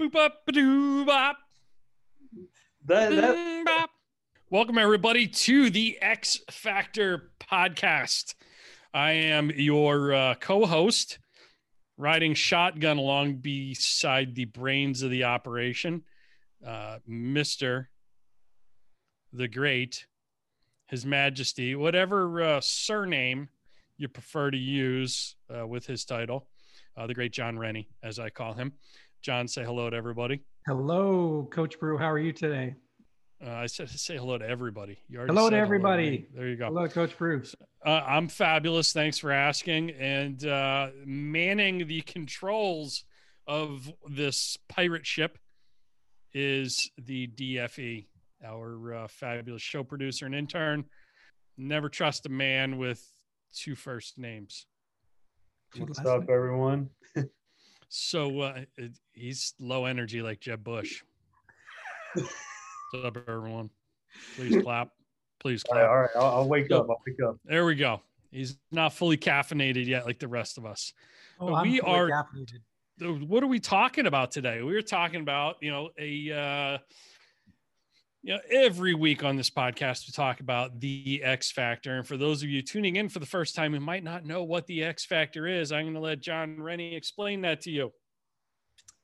Boop up doo bop. That, that, bop. Welcome everybody to the X Factor podcast. I am your uh, co-host, riding shotgun along beside the brains of the operation, uh, Mister the Great, His Majesty, whatever uh, surname you prefer to use uh, with his title, uh, the Great Jon Rennie, as I call him. John, say hello to everybody. Hello, Coach Bru. How are you today? Uh, I said say hello to everybody. You Hello to everybody. Rennie. there you go. Hello, Coach Bru. Uh, I'm fabulous. Thanks for asking. And uh, manning the controls of this pirate ship is the DFE, our uh, fabulous show producer and intern. Never trust a man with two first names. what's up, everyone? So uh, he's low energy like Jeb Bush. What's up, everyone? Please clap. Please clap. all right. I'll, I'll wake So- up. I'll wake up. There we go. He's not fully caffeinated yet, like the rest of us. Oh, I'm we are- caffeinated. What are we talking about today? We were talking about, you know, a, uh, you know, every week on this podcast, we talk about the X Factor. And for those of you tuning in for the first time who might not know what the X Factor is, I'm going to let Jon Rennie explain that to you.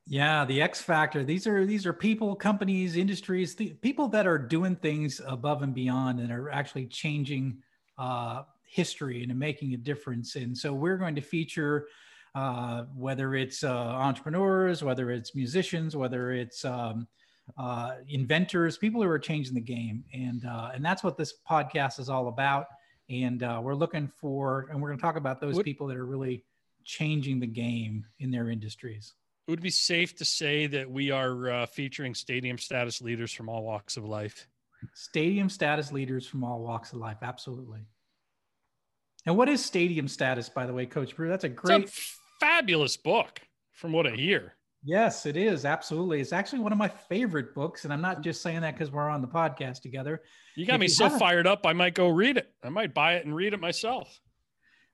Yeah, the X Factor. These are these are people, companies, industries, people that are doing things above and beyond and are actually changing uh, history and making a difference. And so we're going to feature uh, whether it's uh, entrepreneurs, whether it's musicians, whether it's um, uh, inventors, people who are changing the game, and uh, and that's what this podcast is all about. And uh, we're looking for, and we're going to talk about those people that are really changing the game in their industries. It would be safe to say that we are uh, featuring stadium status leaders from all walks of life. Stadium status leaders from all walks of life. Absolutely. And what is stadium status, by the way, Coach Bru? That's a great. A fabulous book, from what I hear. Yes, it is. Absolutely. It's actually one of my favorite books. And I'm not just saying that because we're on the podcast together. You got If me you so fired up, I might go read it. I might buy it and read it myself.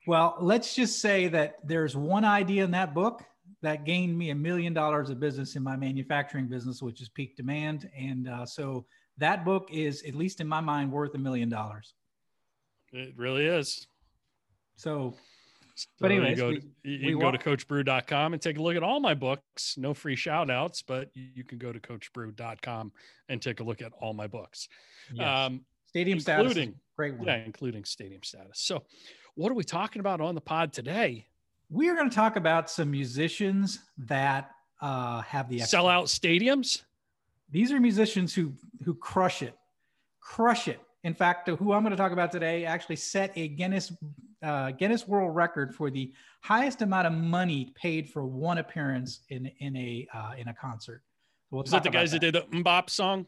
Well, let's just say that there's one idea in that book that gained me a million dollars of business in my manufacturing business, which is peak demand. And uh, so that book is, at least in my mind, worth a million dollars. It really is. So So But you go we- to, you we can go to coachbru.com and take a look at all my books. No free shout outs, but you can go to coachbru.com and take a look at all my books. yes. Um, stadium status, including- great one. yeah, including stadium status. So, what are we talking about on the pod today? we are going to talk about some musicians that uh, have the Sell out stadiums? These are musicians who who crush it, crush it. In fact, who I'm going to talk about today actually set a Guinness uh, Guinness World Record for the highest amount of money paid for one appearance in in a uh, in a concert. We'll Is that the guys that did the MMMBop song?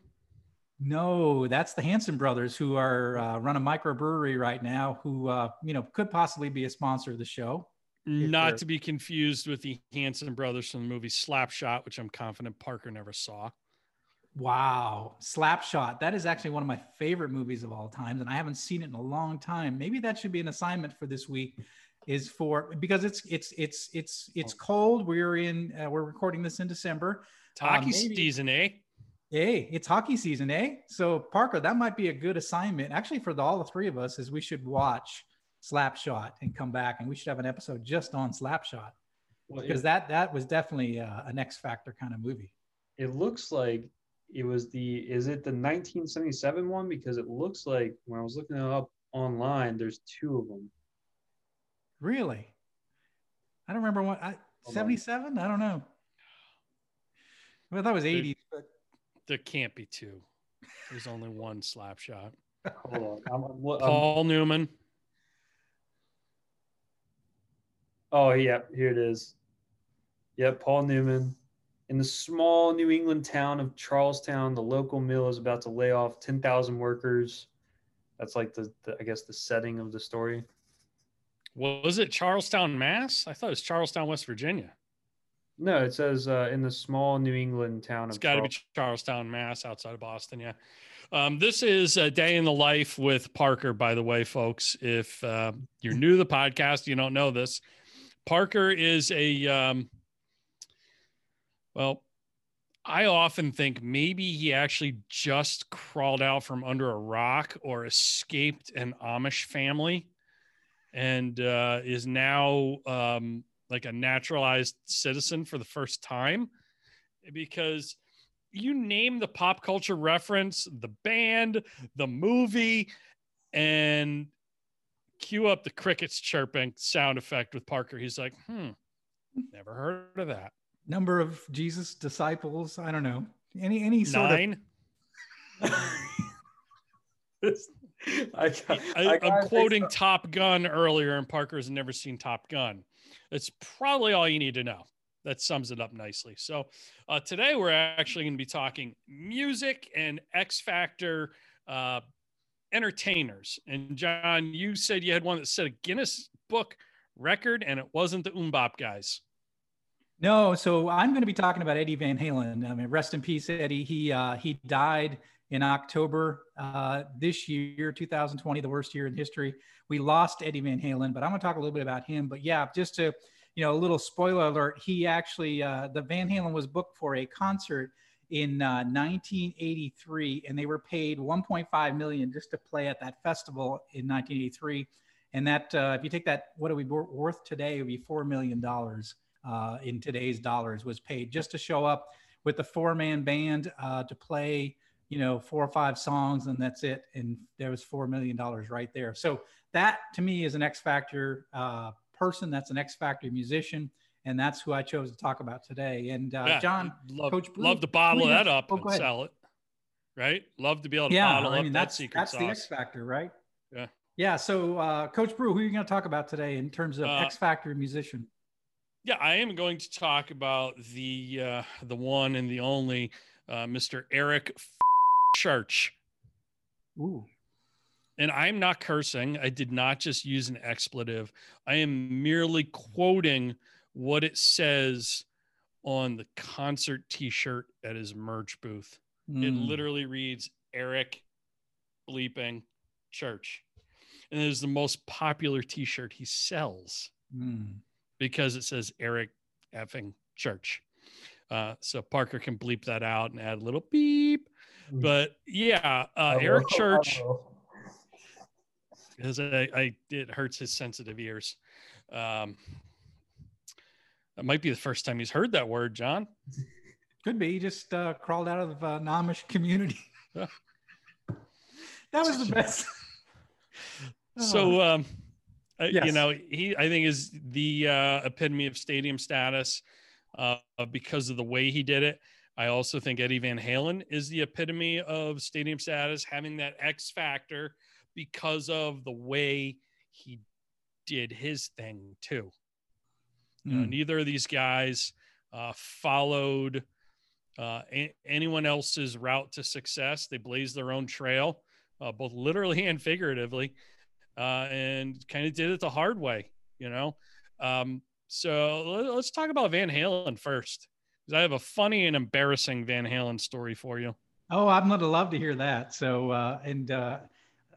No, that's the Hanson brothers who are uh, run a microbrewery right now. Who uh, you know could possibly be a sponsor of the show. Not to be confused with the Hanson brothers from the movie Slapshot, which I'm confident Parker never saw. Wow, Slapshot. That is actually one of my favorite movies of all times, and I haven't seen it in a long time. Maybe that should be an assignment for this week. Is for because it's it's it's it's it's cold. We're in uh, we're recording this in December. It's hockey Um, maybe- season, eh? Hey, it's hockey season, eh? So Parker, that might be a good assignment actually for the, all the three of us. Is we should watch Slapshot and come back, and we should have an episode just on Slapshot Well, because it, that that was definitely uh, an X Factor kind of movie. it looks like it was the. Is it the 1977 one? Because it looks like when I was looking it up online, there's two of them. Really? I don't remember what I 77? I don't know. Well, that was Dude. 80s, but There can't be two. There's only one Slapshot. Hold on. I'm, I'm, I'm- um, Paul Newman. oh, yeah. Here it is. Yep, Paul Newman. In the small New England town of Charlestown, the local mill is about to lay off 10,000 workers. That's like the, the, I guess, the setting of the story. Was it Charlestown, Mass? I thought it was Charlestown, West Virginia. No, it says uh, in the small New England town It's of got to be Charlestown, Mass, outside of Boston. Yeah. Um, this is a day in the life with Parker, by the way, folks. If uh, you're new to the podcast, you don't know this. Parker is a, um, well, I often think maybe he actually just crawled out from under a rock or escaped an Amish family and uh, is now um, like a naturalized citizen for the first time because you name the pop culture reference, the band, the movie, and cue up the crickets chirping sound effect with Parker. He's like, hmm, never heard of that. Number of Jesus disciples. I don't know. Any any sort Nine. I, I, I, I'm say quoting some- Top Gun earlier, and Parker's never seen Top Gun. That's probably all you need to know. That sums it up nicely. So, uh, today we're actually going to be talking music and X Factor uh, entertainers. And John, you said you had one that set a Guinness Book record, and it wasn't the MMMBop guys. No, so I'm going to be talking about Eddie Van Halen. I mean, rest in peace, Eddie. He uh, he died in October uh, this year, 2020, the worst year in history. We lost Eddie Van Halen, but I'm going to talk a little bit about him. But yeah, just to you know, a little spoiler alert. He actually uh, the Van Halen was booked for a concert in uh, 1983, and they were paid 1.5 million just to play at that festival in 1983. And that, uh, if you take that, what are we wor- worth today? It would be four million dollars uh, in today's dollars was paid just to show up with the four man band uh, to play, you know, four or five songs and that's it. And there was $4 million right there. So that to me is an X Factor uh, person. That's an X Factor musician. And that's who I chose to talk about today. And uh, Yeah, John, love, Coach Bru, love to bottle that up oh, and sell it. Right? Love to be able to yeah, bottle I up mean, that that's, secret that's the. X Factor, right? Yeah. Yeah. So, uh, Coach Bru, who are you going to talk about today in terms of Uh, X Factor musician? Yeah, I am going to talk about the uh, the one and the only uh, Mr. Eric Church. Ooh. And I'm not cursing. I did not just use an expletive. I am merely quoting what it says on the concert T-shirt at his merch booth. It Mm. literally reads Eric bleeping church. And it is the most popular T-shirt he sells Mm. Because it says Eric effing church. Uh, so Parker can bleep that out and add a little beep. Mm. But yeah, uh, Eric Church, because I, I it hurts his sensitive ears. Um, that might be the first time he's heard that word, John. Could be. He just uh, crawled out of uh, an Amish community. That was the best. So, um, uh, you know, he I think is the uh, epitome of stadium status uh, because of the way he did it. I also think Eddie Van Halen is the epitome of stadium status, having that X factor because of the way he did his thing too. You know, Mm. neither of these guys uh, followed uh, a- anyone else's route to success. They blazed their own trail, uh, both literally and figuratively, uh, and kind of did it the hard way. You know, um, so let- let's talk about Van Halen first, because I have a funny and embarrassing Van Halen story for you. Oh, I'm gonna love to hear that. So, uh, and uh,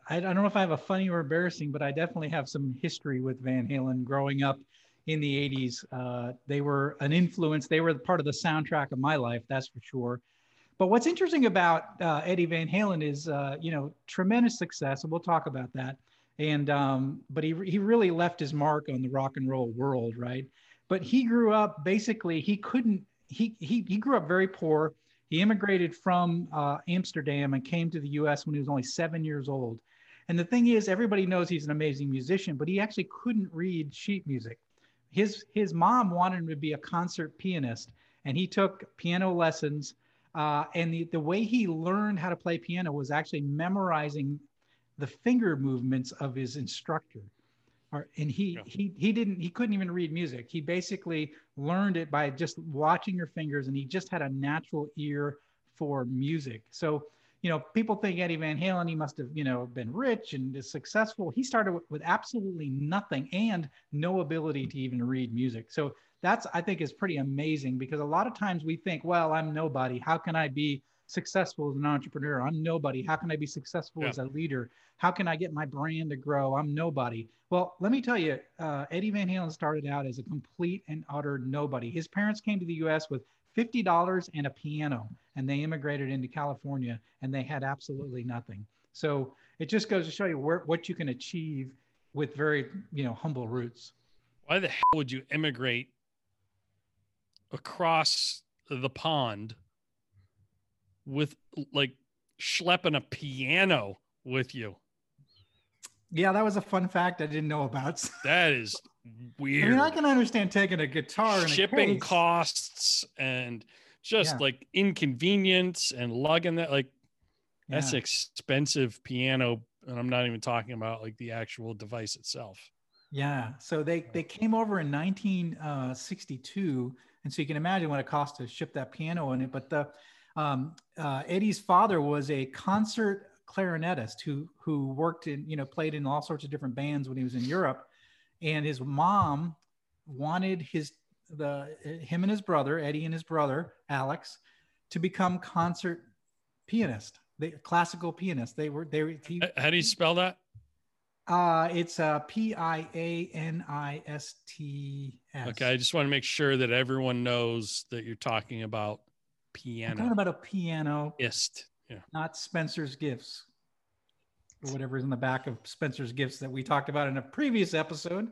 I, I don't know if I have a funny or embarrassing, but I definitely have some history with Van Halen. Growing up in the '80s, uh, they were an influence. They were part of the soundtrack of my life, that's for sure. But what's interesting about uh, Eddie Van Halen is, uh, you know, tremendous success, and we'll talk about that. And um, but he he really left his mark on the rock and roll world, right? But he grew up basically he couldn't he he he grew up very poor. He immigrated from uh, Amsterdam and came to the U.S. when he was only seven years old. And the thing is, everybody knows he's an amazing musician, but he actually couldn't read sheet music. His his mom wanted him to be a concert pianist, and he took piano lessons. Uh, and the, the way he learned how to play piano was actually memorizing the finger movements of his instructor. And he, Yeah. he he didn't he couldn't even read music. He basically learned it by just watching your fingers, and he just had a natural ear for music. So you know, people think Eddie Van Halen, he must have, you know, been rich and is successful. He started with, with absolutely nothing and no ability to even read music. So that's, I think, is pretty amazing because a lot of times we think, well, I'm nobody. How can I be successful as an entrepreneur? I'm nobody. How can I be successful Yeah. as a leader? How can I get my brand to grow? I'm nobody. Well, let me tell you, uh, Eddie Van Halen started out as a complete and utter nobody. His parents came to the U.S. with $50 and a piano. And they immigrated into California and they had absolutely nothing. So it just goes to show you where, what you can achieve with very, you know, humble roots. Why the hell would you immigrate across the pond with like schlepping a piano with you? Yeah, that was a fun fact I didn't know about. That is weird. I mean, I can understand taking a guitar and shipping costs and just yeah. like inconvenience and lugging that like that's yeah. expensive piano and i'm not even talking about like the actual device itself yeah so they they came over in 1962 uh, and so you can imagine what it cost to ship that piano in it but the um, uh, eddie's father was a concert clarinetist who who worked in you know played in all sorts of different bands when he was in europe. And his mom wanted his the him and his brother eddie and his brother alex to become concert pianist they classical pianist. They were they he, how do you spell that? Uh it's uh p-i-a-n-i-s-t-s okay i just want to make sure that everyone knows that you're talking about piano I'm talking about a piano ist yeah not spencer's gifts or whatever is in the back of Spencer's gifts that we talked about in a previous episode.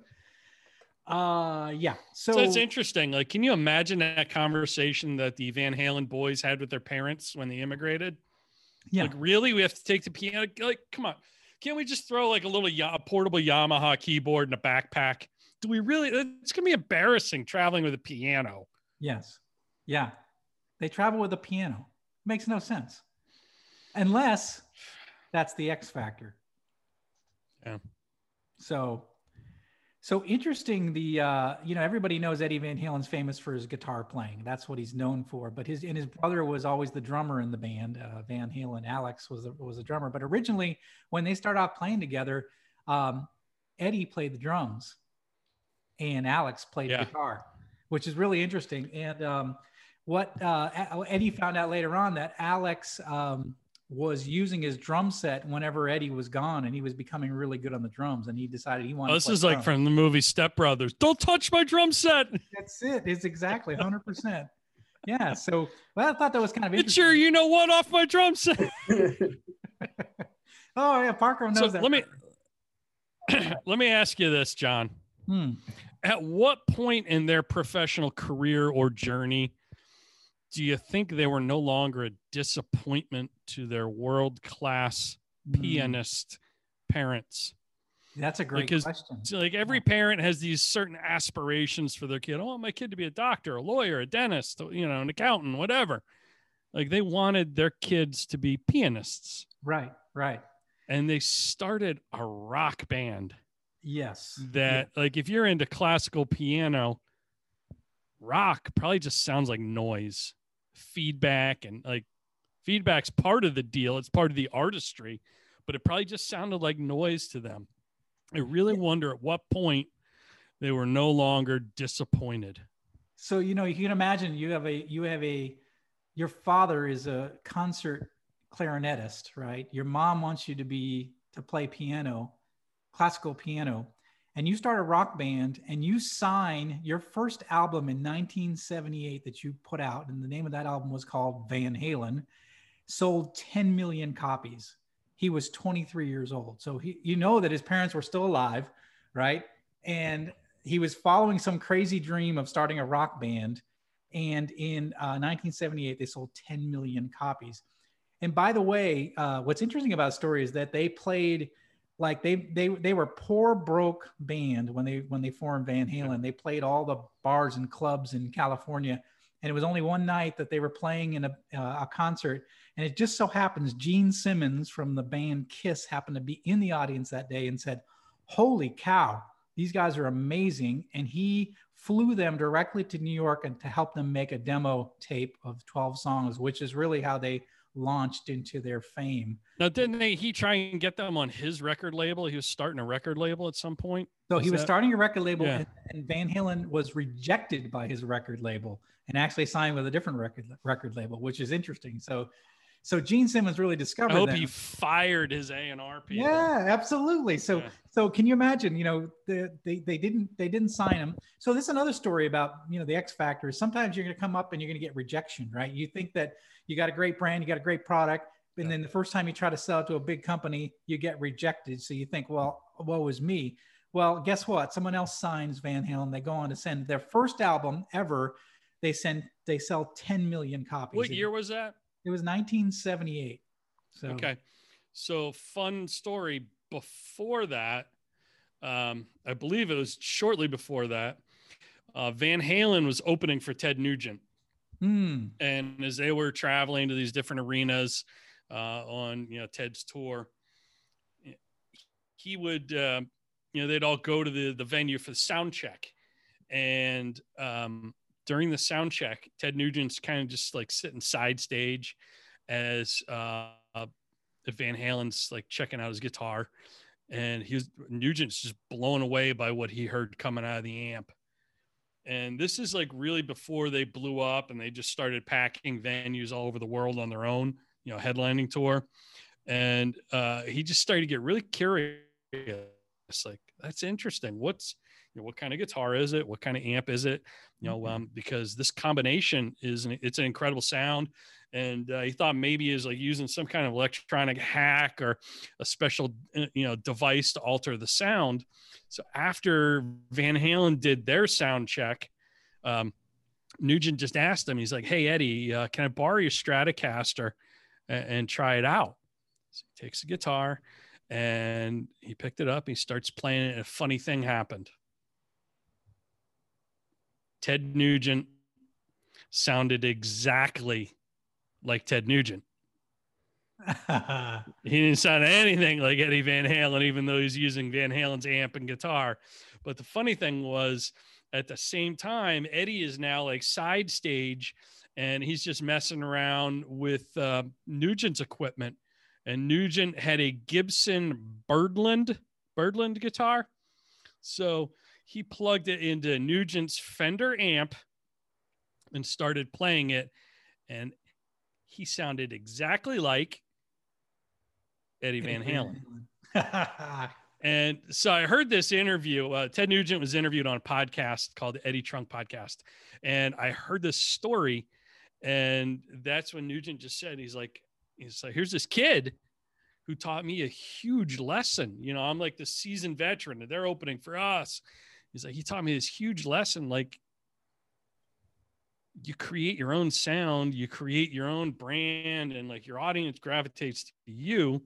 Uh, yeah. So, so it's interesting. Like, can you imagine that conversation that the Van Halen boys had with their parents when they immigrated? Yeah. Like, really, we have to take the piano. Like, come on, can't we just throw like a little a portable Yamaha keyboard in a backpack? Do we really? It's gonna be embarrassing traveling with a piano. Yes. Yeah. They travel with a piano. Makes no sense, unless that's the X factor. Yeah. So, so interesting. The uh, you know everybody knows Eddie Van Halen's famous for his guitar playing. That's what he's known for. But his and his brother was always the drummer in the band. Uh, Van Halen, Alex was the, was a drummer. But originally, when they started off playing together, um, Eddie played the drums, and Alex played yeah. guitar, which is really interesting. And um, what uh, Eddie found out later on that Alex um, was using his drum set whenever Eddie was gone, and he was becoming really good on the drums. And he decided he wanted. Oh, this is like from the movie Step Brothers. Don't touch my drum set. That's it. It's exactly hundred percent. Yeah. So well, I thought that was kind of interesting. It's your, you know what, off my drum set. oh yeah, Parker knows so that. Let me let me ask you this, John. Hmm. At what point in their professional career or journey do you think they were no longer a disappointment to their world class mm. pianist parents? That's a great because, question. Like every parent has these certain aspirations for their kid. Oh, I want my kid to be a doctor, a lawyer, a dentist, you know, an accountant, whatever. Like they wanted their kids to be pianists. Right, right. And they started a rock band. Yes. That yeah. like if you're into classical piano, rock probably just sounds like noise feedback and like feedback's part of the deal it's part of the artistry but it probably just sounded like noise to them. I really wonder at what point they were no longer disappointed. So you know you can imagine you have a you have a your father is a concert clarinetist right? Your mom wants you to be to play piano classical piano and you start a rock band and you sign your first album in 1978 that you put out and the name of that album was called van halen sold 10 million copies. He was 23 years old. So he, you know that his parents were still alive right? And he was following some crazy dream of starting a rock band. And in uh, 1978 they sold 10 million copies. And by the way uh, what's interesting about the story is that they played like they they they were poor broke band when they when they formed Van Halen. They played all the bars and clubs in California, and it was only one night that they were playing in a uh, a concert. And it just so happens Gene Simmons from the band Kiss happened to be in the audience that day and said, "Holy cow, these guys are amazing!" And he flew them directly to New York and to help them make a demo tape of 12 songs, which is really how they launched into their fame. Now, didn't they, he try and get them on his record label? He was starting a record label at some point. So he was that? starting a record label, yeah. and, and, Van Halen was rejected by his record label and actually signed with a different record record label, which is interesting. So, So Gene Simmons really discovered. I hope them. he fired his A and R people. Yeah, absolutely. So Yeah. so can you imagine? You know, the, they they didn't they didn't sign him. So this is another story about you know the X factor. Sometimes you're going to come up and you're going to get rejection, right? You think that you got a great brand, you got a great product, and Yeah. then the first time you try to sell it to a big company, you get rejected. So you think, well, woe is me. Well, guess what? Someone else signs Van Halen. They go on to send their first album ever. They send they sell 10 million copies. What year was that? It was 1978. So Okay. So fun story. Before that, um, I believe it was shortly before that. Uh, Van Halen was opening for Ted Nugent, Hmm. and as they were traveling to these different arenas uh, on you know Ted's tour, he would uh, you know they'd all go to the the venue for the sound check, and um, during the sound check, Ted Nugent's kind of just like sitting side stage as uh, Van Halen's like checking out his guitar, and he was Nugent's just blown away by what he heard coming out of the amp. And this is like really before they blew up and they just started packing venues all over the world on their own, you know, headlining tour. And uh, he just started to get really curious. Like, that's interesting. What's, you know, what kind of guitar is it? What kind of amp is it? You know, um, because this combination is an, it's an incredible sound. And uh, he thought maybe is like using some kind of electronic hack or a special, uh, you know, device to alter the sound. So after Van Halen did their sound check, um, Nugent just asked him, he's like, Hey, Eddie, uh, can I borrow your Stratocaster and, and try it out? So he takes the guitar and he picked it up. He starts playing it. And a funny thing happened. Ted Nugent sounded exactly like Ted Nugent. He didn't sound anything like Eddie Van Halen, even though he's using Van Halen's amp and guitar. But the funny thing was, at the same time, Eddie is now like side stage and he's just messing around with uh, Nugent's equipment. And Nugent had a Gibson Birdland Birdland guitar. So he plugged it into Nugent's Fender amp and started playing it. And he sounded exactly like Eddie Van Halen. And so I heard this interview. Uh, Ted Nugent was interviewed on a podcast called the Eddie Trunk Podcast. And I heard this story. And that's when Nugent just said, he's like, he's like, here's this kid who taught me a huge lesson. You know, I'm like the seasoned veteran and they're opening for us. He's like, he taught me this huge lesson. Like, you create your own sound, you create your own brand, and like your audience gravitates to you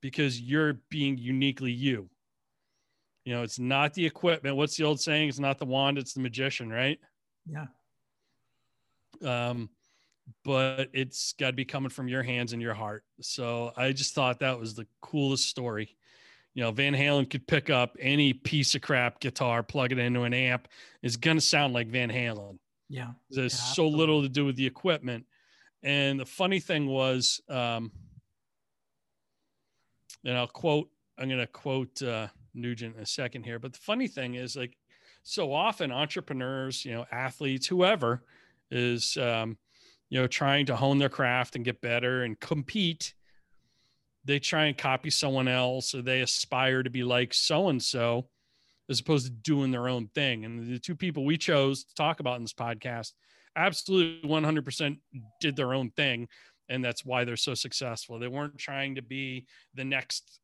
because you're being uniquely you. You know, it's not the equipment. What's the old saying? It's not the wand, it's the magician, right? yeah. Um, but it's got to be coming from your hands and your heart. So I just thought that was the coolest story. You know, Van Halen could pick up any piece of crap guitar, plug it into an amp, it's going to sound like Van Halen. Yeah. There's Yeah, so little to do with the equipment. And the funny thing was, um, and I'll quote, I'm going to quote uh, Nugent in a second here. But the funny thing is, like, so often entrepreneurs, you know, athletes, whoever is, um, you know, trying to hone their craft and get better and compete, they try and copy someone else or they aspire to be like so and so as opposed to doing their own thing. And the two people we chose to talk about in this podcast absolutely 100% did their own thing. And that's why they're so successful. They weren't trying to be the next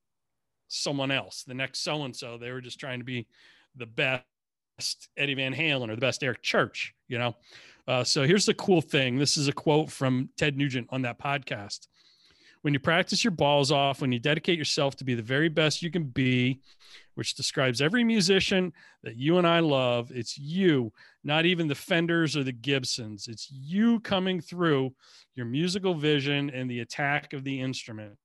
someone else, the next so and so. They were just trying to be the best Eddie Van Halen or the best Eric Church, you know? Uh, so here's the cool thing. This is a quote from Ted Nugent on that podcast. When you practice your balls off, when you dedicate yourself to be the very best you can be, which describes every musician that you and I love, it's you, not even the Fenders or the Gibsons. It's you coming through your musical vision and the attack of the instrument.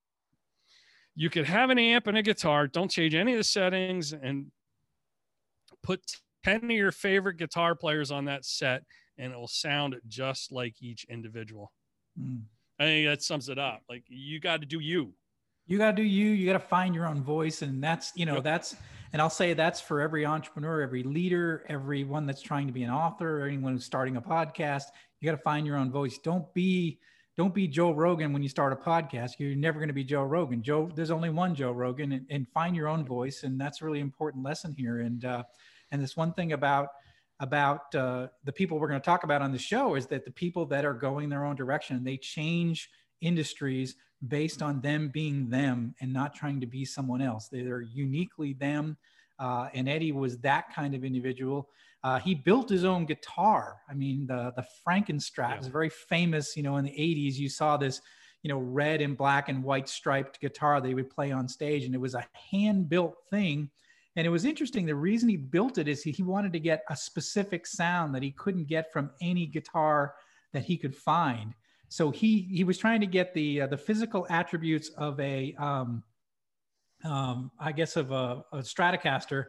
You could have an amp and a guitar, don't change any of the settings, and put 10 of your favorite guitar players on that set, and it will sound just like each individual. Mm. I think that sums it up. Like you got to do you. You got to do you. You got to find your own voice, and that's you know Yep. that's and I'll say that's for every entrepreneur, every leader, everyone that's trying to be an author, or anyone who's starting a podcast. You got to find your own voice. Don't be don't be Joe Rogan when you start a podcast. You're never going to be Joe Rogan. Joe, there's only one Joe Rogan, and, and find your own voice, and that's a really important lesson here. And uh, and this one thing about about uh, the people we're going to talk about on the show is that the people that are going their own direction, they change industries based on them being them and not trying to be someone else. They're uniquely them. Uh, and Eddie was that kind of individual. Uh, he built his own guitar. I mean, the the Frankenstrat yeah. is very famous. You know, in the '80s, you saw this, you know, red and black and white striped guitar they would play on stage, and it was a hand built thing. And it was interesting. The reason he built it is he, he wanted to get a specific sound that he couldn't get from any guitar that he could find. So he he was trying to get the uh, the physical attributes of a um, um, I guess of a, a Stratocaster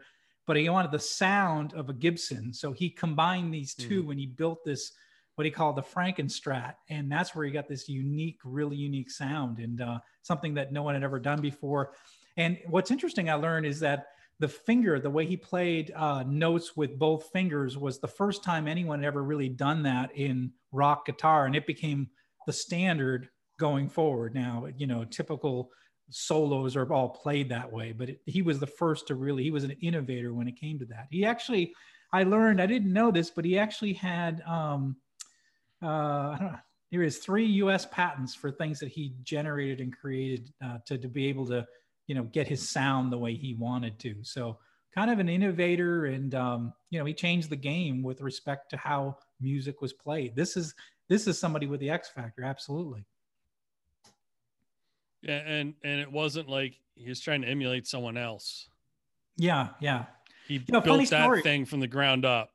but he wanted the sound of a Gibson. So he combined these 2 mm-hmm. when he built this, what he called the Frankenstrat. And that's where he got this unique, really unique sound and uh, something that no one had ever done before. And what's interesting, I learned is that the finger, the way he played uh, notes with both fingers, was the first time anyone had ever really done that in rock guitar. And it became the standard going forward. Now, you know, typical solos are all played that way, but it, he was the first to really, he was an innovator when it came to that. He actually, I learned, I didn't know this, but he actually had, um, uh, I don't know, there is three U.S. patents for things that he generated and created uh, to, to be able to, you know, get his sound the way he wanted to. So kind of an innovator, and um, you know, he changed the game with respect to how music was played. This is this is somebody with the X factor, absolutely. Yeah, and and it wasn't like he was trying to emulate someone else. Yeah, yeah. He you know, built that story. thing from the ground up.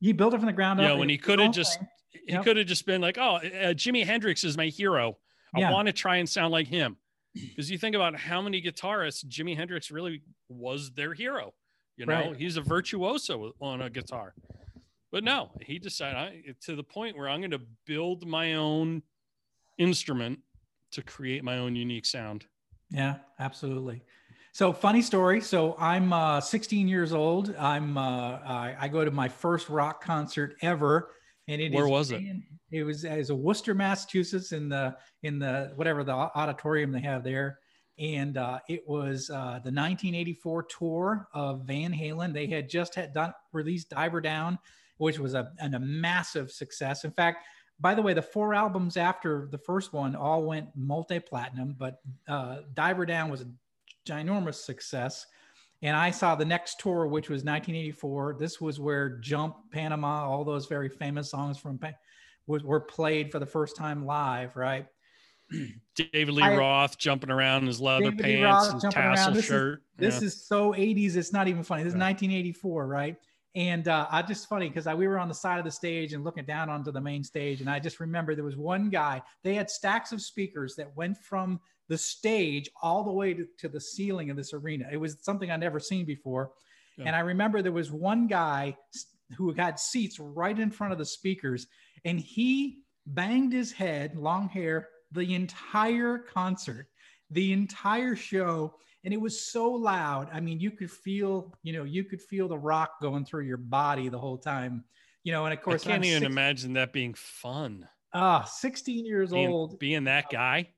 He built it from the ground up. Yeah, when he could have just yep. he could have just been like, "Oh, uh, Jimi Hendrix is my hero. I yeah. want to try and sound like him." Because you think about how many guitarists Jimi Hendrix really was their hero. You know, right. he's a virtuoso on a guitar. But no, he decided I, to the point where I'm going to build my own instrument to create my own unique sound. Yeah, absolutely. So funny story. So I'm uh, 16 years old. I'm uh, I, I, go to my first rock concert ever, and it where was it? It was as a Worcester, Massachusetts, in the in the whatever the auditorium they have there, and uh, it was uh, the 1984 tour of Van Halen. They had just had done released Diver Down, which was a, a massive success. In fact, by the way, the four albums after the first one all went multi platinum, but uh, Diver Down was a ginormous success. And I saw the next tour, which was 1984. This was where Jump, Panama, all those very famous songs from were played for the first time live, right? David Lee I, Roth jumping around in his leather David pants and tassel this shirt. Is, this is so 80s. It's not even funny. This is 1984, right? And uh, I just funny because we were on the side of the stage and looking down onto the main stage. And I just remember there was one guy, they had stacks of speakers that went from the stage all the way to, to the ceiling of this arena. It was something I'd never seen before. Yeah. And I remember there was one guy who had seats right in front of the speakers and he banged his head, long hair, the entire concert, the entire show and it was so loud. I mean, you could feel, you know, you could feel the rock going through your body the whole time, you know. And of course, I can't I'm even imagine that being fun. Ah, uh, 16 years being, old, being that guy.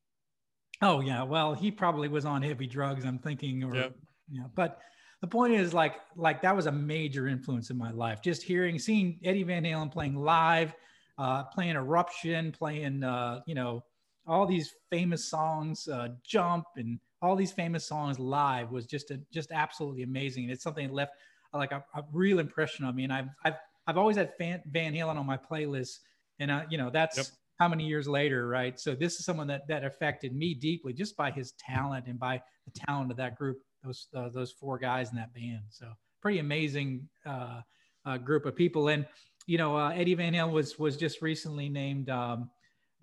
Oh yeah, well, he probably was on heavy drugs. I'm thinking, or yep. yeah. But the point is, like, like that was a major influence in my life. Just hearing, seeing Eddie Van Halen playing live, uh, playing Eruption, playing, uh, you know, all these famous songs, uh, Jump and all these famous songs live was just a, just absolutely amazing. And it's something that left like a, a real impression on me. And I've, I've, I've always had Van, Van Halen on my playlist and I, you know, that's yep. how many years later, right? So this is someone that, that affected me deeply just by his talent and by the talent of that group, those, uh, those four guys in that band. So pretty amazing uh, uh, group of people. And, you know, uh, Eddie Van Halen was, was just recently named, um,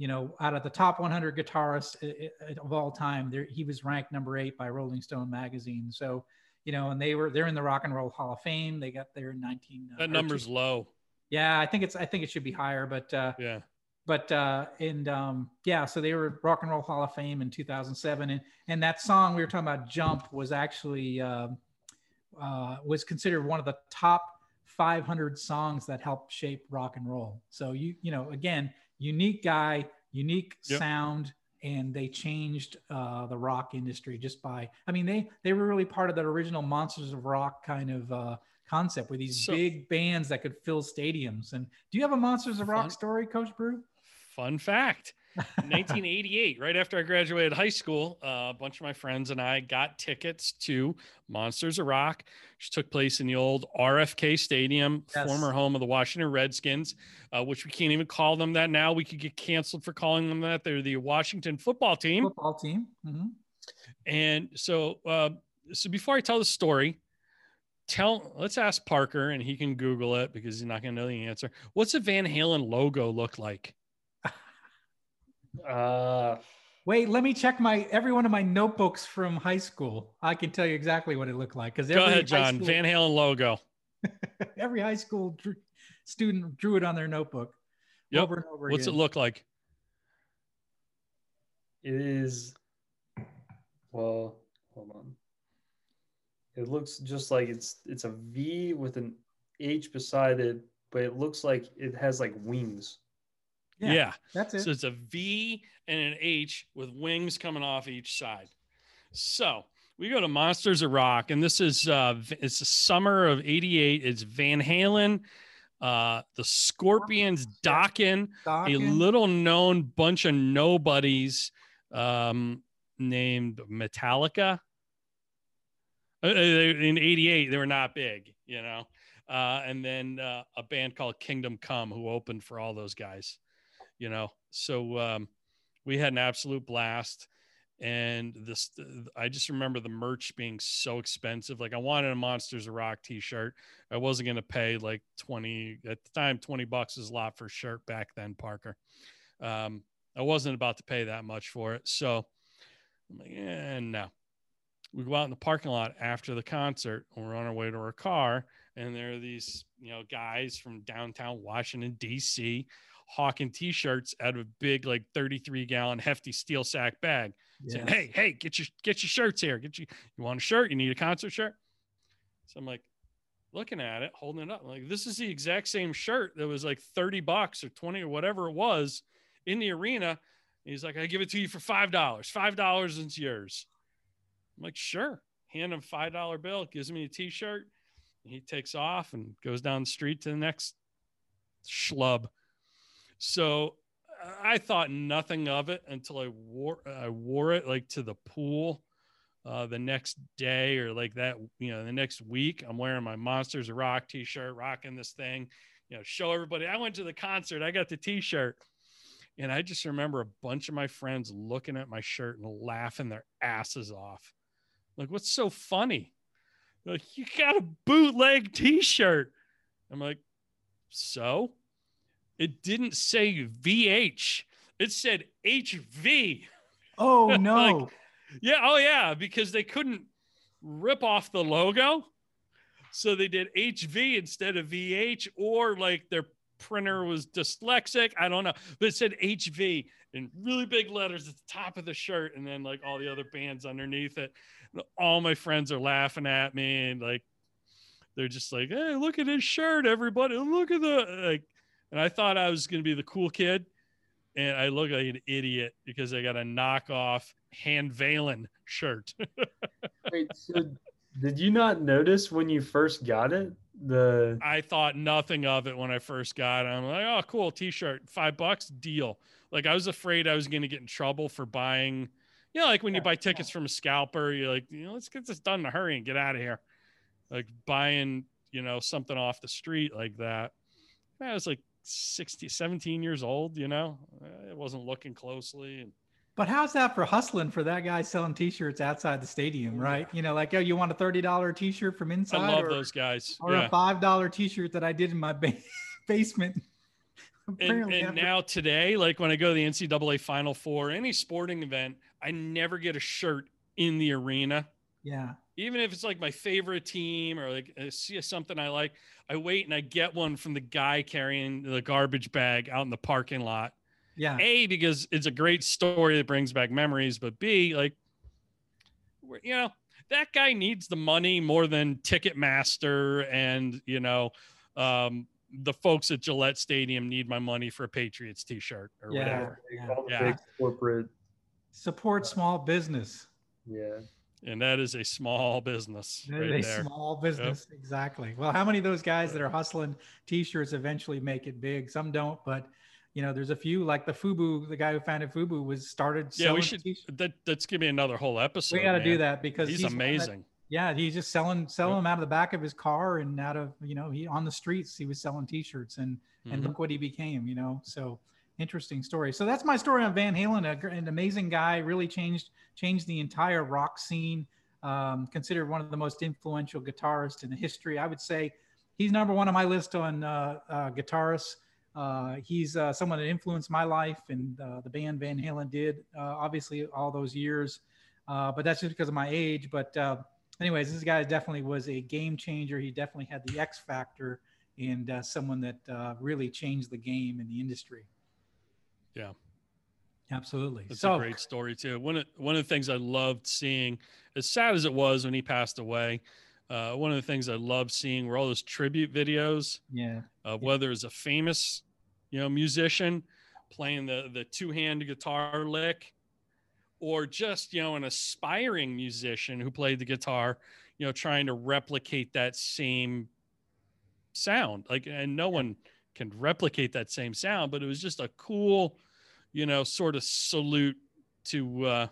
you know, out of the top 100 guitarists of all time, there he was ranked number eight by Rolling Stone magazine. So, you know, and they were they're in the Rock and Roll Hall of Fame. They got there in 19. Uh, that number's low. Yeah, I think it's I think it should be higher, but uh, yeah. But uh, and um, yeah, so they were Rock and Roll Hall of Fame in 2007, and and that song we were talking about, "Jump," was actually uh, uh, was considered one of the top 500 songs that helped shape rock and roll. So you you know again unique guy, unique Yep. sound, and they changed uh, the rock industry just by. I mean, they they were really part of that original Monsters of Rock kind of uh, concept, with these So- big bands that could fill stadiums. And do you have a Monsters of Rock Fun. story, Coach Bru? Fun fact 1988, right after I graduated high school, uh, a bunch of my friends and I got tickets to Monsters of Rock, which took place in the old RFK Stadium, Yes. former home of the Washington Redskins, uh, which we can't even call them that now. We could get canceled for calling them that. They're the Washington football team. Football team. hmm And so, uh, so before I tell the story, tell let's ask Parker, and he can Google it because he's not going to know the answer. What's a Van Halen logo look like? Uh, Wait, let me check my every one of my notebooks from high school. I can tell you exactly what it looked like because Go ahead, John. Van Halen logo. every high school dr- student drew it on their notebook Yep. over and over What's it look like? it is. Well, hold on. It looks just like it's it's a V with an H beside it, but it looks like it has like wings. Yeah. That's it. So it's a V and an H with wings coming off each side. So we go to Monsters of Rock, and this is uh it's the summer of '88. It's Van Halen, uh, the Scorpions, Dokken, a little known bunch of nobodies um, named Metallica. Uh, uh, In '88, they were not big, you know. Uh, and then uh, a band called Kingdom Come, who opened for all those guys, you know. So um, we had an absolute blast. And this, I just remember the merch being so expensive. Like I wanted a Monsters of Rock T-shirt. I wasn't going to pay like 20 at the time, 20 bucks is a lot for a shirt back then, Parker. Um, I wasn't about to pay that much for it. So I'm like, eh, no. We go out in the parking lot after the concert and we're on our way to our car. And there are these, you know, guys from downtown Washington, D.C., hawking t-shirts out of a big, like 33 gallon hefty steel sack bag saying, "Hey, hey, get your get your shirts here. Get you you want a shirt? You need a concert shirt?" So I'm like looking at it, holding it up. I'm like this is the exact same shirt that was like 30 bucks or 20 or whatever it was in the arena. He's like, "I give it to you for five dollars. Five dollars it's yours." I'm like, "Sure." Hand him five dollar bill, gives me a t-shirt. He takes off and goes down the street to the next schlub. So I thought nothing of it until I wore I wore it like to the pool uh, the next day or like that you know the next week. I'm wearing my Monsters of Rock T-shirt, rocking this thing. You know, show everybody. I went to the concert. I got the T-shirt, and I just remember a bunch of my friends looking at my shirt and laughing their asses off. Like, what's so funny? They're Like, you got a bootleg T-shirt. I'm like, so it didn't say VH. It said HV. Oh no! Yeah, oh yeah, because they couldn't rip off the logo. So they did HV instead of VH, or like their printer was dyslexic. I don't know. But it said HV in really big letters at the top of the shirt, and then like all the other bands underneath it. All my friends are laughing at me and like they're just like, hey, look at his shirt, everybody. Look at the like and I thought I was gonna be the cool kid. And I look like an idiot because I got a knockoff hand Valen shirt. Wait, so did you not notice when you first got it? The I thought nothing of it when I first got it. I'm like, oh, cool, t-shirt, five bucks, deal. Like I was afraid I was going to get in trouble for buying. You know, like when you buy tickets from a scalper, you're like, you know, let's get this done in a hurry and get out of here. Like buying, you know, something off the street like that. I was like 60, 17 years old. You know, eh, I wasn't looking closely, and But how's that for hustling for that guy selling T-shirts outside the stadium, right? You know, like, oh, you want a thirty dollar T-shirt from inside, I love or, those guys. or yeah. a five dollar T-shirt that I did in my ba- basement. and, and now today, like when I go to the NCAA Final Four, any sporting event, I never get a shirt in the arena. yeah, Even if it's like my favorite team or like I see something I like, I wait and I get one from the guy carrying the garbage bag out in the parking lot. yeah, A because it's a great story that brings back memories, but B like, you know, that guy needs the money more than Ticketmaster and you know, um, the folks at Gillette Stadium need my money for a Patriots T-shirt or Yeah. whatever, yeah. Yeah. big corporate. Support small business. Yeah. And that is a small business They're right a there. small business, exactly. Well, how many of those guys that are hustling t-shirts eventually make it big? Some don't, but you know, there's a few like the Fubu, the guy who founded Fubu was started. Yeah, we should. t-shirts. That that's give me another whole episode. We got to do that because He's, that- amazing. yeah, he's just selling selling Yep. them out of the back of his car and out of you know he on the streets he was selling t-shirts and and Mhm. look what he became. You know, so interesting story. So that's my story on Van Halen. A, an amazing guy, really changed changed the entire rock scene. Um, considered one of the most influential guitarists in the history. I would say he's number one on my list on uh, uh, guitarists. Uh, he's uh, someone that influenced my life and uh, the band Van Halen did, uh, obviously, all those years. But that's just because of my age. But, anyways, this guy definitely was a game changer. He definitely had the X factor and someone that really changed the game in the industry. Yeah. Absolutely. That's so, a great story too. One of one of the things I loved seeing, as sad as it was when he passed away, uh, one of the things I loved seeing were all those tribute videos yeah. whether it's a famous, you know, musician playing the the two hand guitar lick, or just you know an aspiring musician who played the guitar, you know, trying to replicate that same sound. Like, and no one can replicate that same sound, but it was just a cool, you know, sort of salute to uh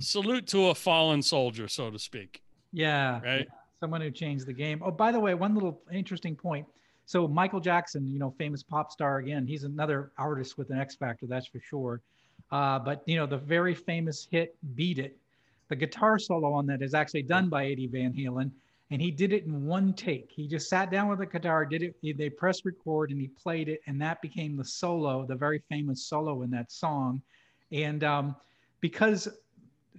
salute to a fallen soldier, so to speak. Yeah. Right. someone who changed the game. Oh, by the way, one little interesting point. So Michael Jackson, you know, famous pop star again, he's another artist with an X factor, that's for sure. Uh, but you know, the very famous hit "Beat It," the guitar solo on that is actually done by Eddie Van Halen, and he did it in one take. He just sat down with a guitar, did it. They pressed record, and he played it, and that became the solo, the very famous solo in that song. And um, because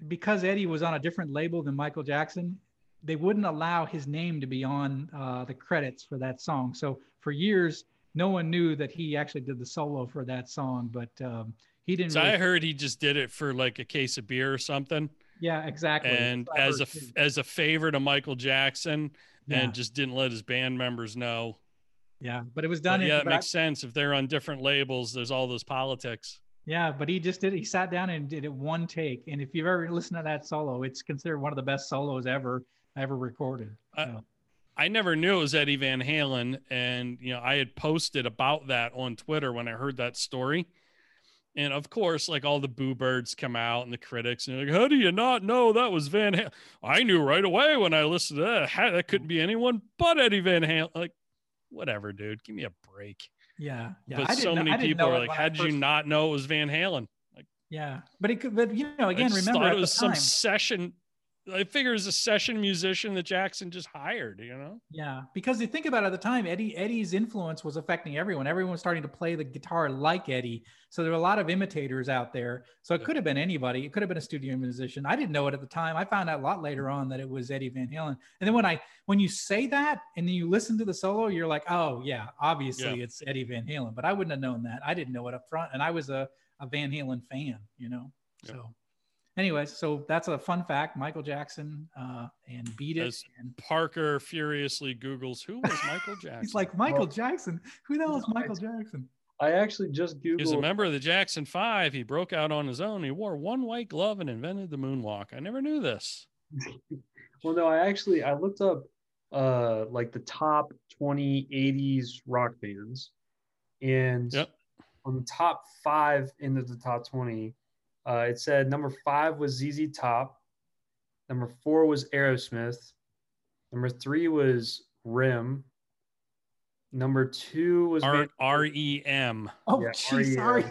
because Eddie was on a different label than Michael Jackson, they wouldn't allow his name to be on uh, the credits for that song. So for years, no one knew that he actually did the solo for that song, but um, he didn't. So really- I heard he just did it for like a case of beer or something, yeah, exactly. and That's what I as a too. as a favor to Michael Jackson, yeah, and just didn't let his band members know. yeah, but it was But done. in, yeah, it but I- makes sense if they're on different labels. There's all those politics. yeah, but he just did. He sat down and did it one take. And if you've ever listened to that solo, it's considered one of the best solos ever ever recorded. So, I never knew it was Eddie Van Halen, and you know I had posted about that on Twitter when I heard that story. And of course, like all the boo birds come out and the critics, and like, "How do you not know that was Van Halen?" I knew right away when I listened to that. How, that couldn't be anyone but Eddie Van Halen. Like, whatever, dude. Give me a break. yeah, yeah. but I so didn't know- many people are like, "How did you not know it was Van Halen?" Like, yeah, but it could. But you know, I again, just remember thought it was some session. I figure was a session musician that Jackson just hired. You know. Yeah, because you think about it at the time, Eddie Eddie's influence was affecting everyone. Everyone was starting to play the guitar like Eddie. So there were a lot of imitators out there. So it Yeah. could have been anybody. It could have been a studio musician. I didn't know it at the time. I found out a lot later on that it was Eddie Van Halen. And then when I when you say that and then you listen to the solo, you're like, oh yeah, obviously Yeah. it's Eddie Van Halen. But I wouldn't have known that. I didn't know it up front, and I was a, a Van Halen fan, you know. Yeah. So. Anyways, so that's a fun fact. Michael Jackson uh, and beat it. As- and Parker furiously Googles who was Michael Jackson. He's like Michael Well- Jackson. Who the hell is No, Michael Jackson? I actually just He was a member of the Jackson Five. He broke out on his own. He wore one white glove and invented the moonwalk. I never knew this. Well, no, I actually I looked up uh like the top 20 80s rock bands, and Yep. on the top five into the top 20, uh, it said number five was ZZ Top, number four was Aerosmith, number three was Rim, number two was R Van- R E M. Oh, Yeah, geez, REM. sorry.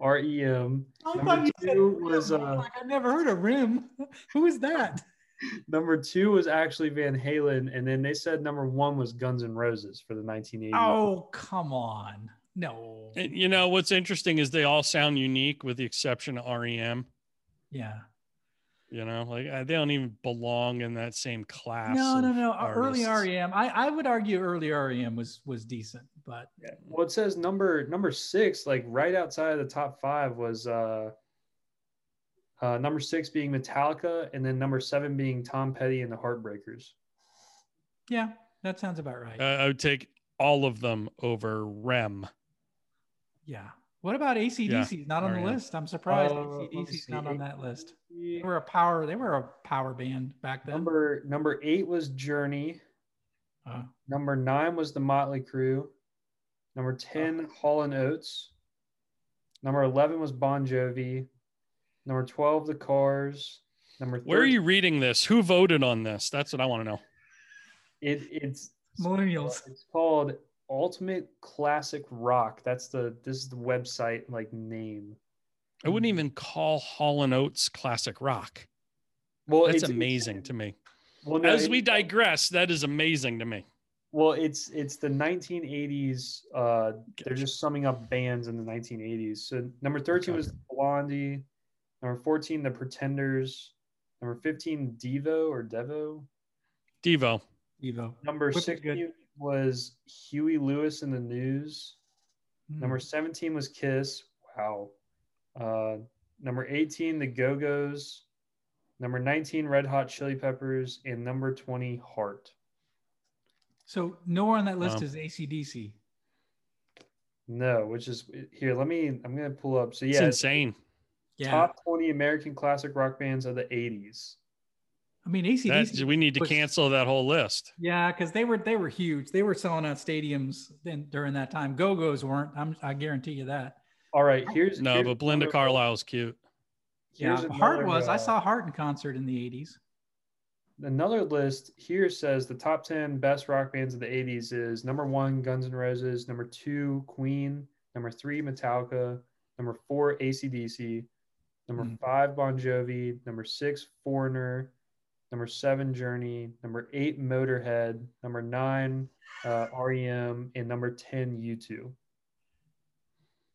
REM. Number thought you said two was, I'm uh, like, I never heard of Rim. Who is that? Number two was actually Van Halen, and then they said number one was Guns N' Roses for the 1980s. Oh, come on. No. And, you know what's interesting is they all sound unique with the exception of REM. Yeah. You know, like uh, they don't even belong in that same class. No, no, of no. Early. REM. I, I would argue early REM was was decent, but Yeah. Well, it says number number six, like right outside of the top five, was uh, uh, number six being Metallica, and then number seven being Tom Petty and the Heartbreakers. yeah, that sounds about right. Uh, I would take all of them over Rem. Yeah. What about ACDC? Not on the R.E.M.. list. I'm surprised Uh, let me ACDC's not on that list. They were a power. They were a power band back then. Number number eight was Journey. Uh, Number nine was the Motley Crue. Number ten, Hall and Oates. Number eleven was Bon Jovi. Number twelve, The Cars. Number Where are you reading this? Who voted on this? That's what I want to know. It it's millennials. it's called Ultimate Classic Rock. That's the this is the website like name. I wouldn't even call Hall and Oates classic rock. Well, That's it's- amazing to me. Well, no, As it- we digress, that is amazing to me. Well, it's it's the 1980s. Uh, they're just summing up bands in the 1980s. So number 13 Okay. was Blondie. Number 14, The Pretenders. Number 15, Devo or Devo. Devo. Devo. Number Which 16 good. Was Huey Lewis and the News. Hmm. Number 17 was Kiss. Wow. Uh, number 18, The Go Go's. Number 19, Red Hot Chili Peppers. And number 20, Heart. So nowhere on that list Wow. is ACDC. No, which is here. Let me, I'm going to pull up. So, It's yeah, insane. Yeah. top 20 American classic rock bands of the 80s. I mean That, ACDC. we need to was- cancel that whole list. Yeah, because they were they were huge. They were selling out stadiums then during that time. Go Go's weren't. I'm, I guarantee you that. All right, here's No, here's but Belinda another- Carlisle's cute. Yeah, here's Heart another, was. I uh, saw Heart in concert in the '80s. another list here says the top 10 best rock bands of the 80s is number one guns n' roses number two queen number three metallica number four acdc number Hmm. five bon jovi number six foreigner number seven journey. Number eight motorhead. Number nine uh, rem and number 10 u2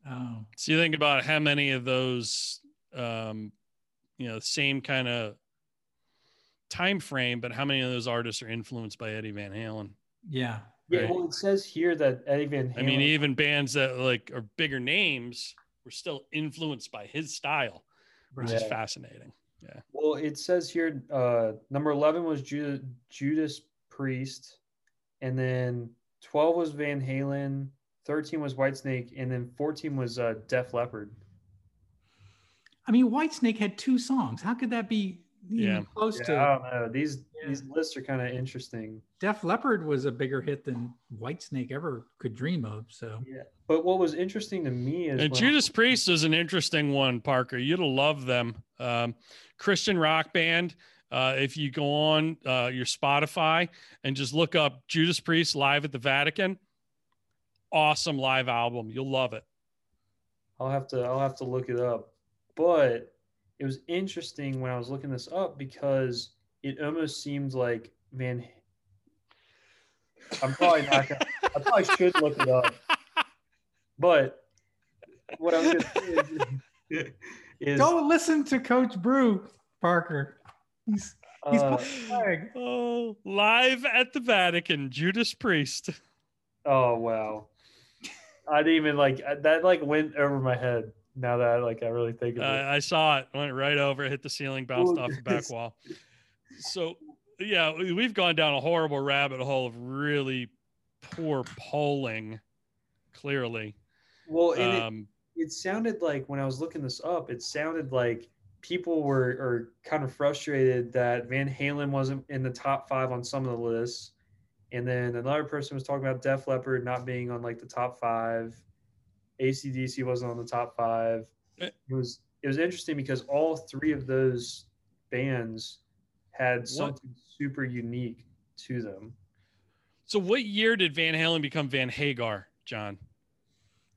Oh, So you think about how many of those, um, you know, same kind of time frame, but how many of those artists are influenced by Eddie Van Halen? yeah. yeah well it says here that eddie van halen I mean, even bands that like are bigger names were still influenced by his style, which is Yeah. Well, it says here uh, number 11 was Ju- Judas Priest, and then 12 was Van Halen, 13 was Whitesnake, and then 14 was uh, Def Leppard. I mean, Whitesnake had two songs. How could that be Yeah. close Yeah, to? I don't know. These Yeah. these lists are kind of interesting. Def Leppard was a bigger hit than Whitesnake ever could dream of. So Yeah. But what was interesting to me is And when- Judas Priest is an interesting one, Parker. You'd love them. Um, Christian rock band. Uh, if you go on uh, your Spotify and just look up Judas Priest live at the Vatican, awesome live album. You'll love it. I'll have to I'll have to look it up. But it was interesting when I was looking this up because it almost seemed like Van. I'm probably not. Gonna, I probably should look it up. But what I'm going to say is, is don't listen to Coach Bru Parker. He's he's uh, flag. Oh, live at the Vatican, Judas Priest. oh wow. I didn't even like that. Like went over my head. Now that like I really think of it. I saw it. Went right over, hit the ceiling, bounced off the back wall. So, yeah, we- we've gone down a horrible rabbit hole of really poor polling. Clearly, Well, and it, um, it sounded like when I was looking this up, it sounded like people were are kind of frustrated that Van Halen wasn't in the top five on some of the lists. And then another person was talking about Def Leppard not being on like the top five. ACDC wasn't on the top five. Eh. It was it was interesting because all three of those bands had something super unique to them. so what year did Van Halen become Van Hagar, John?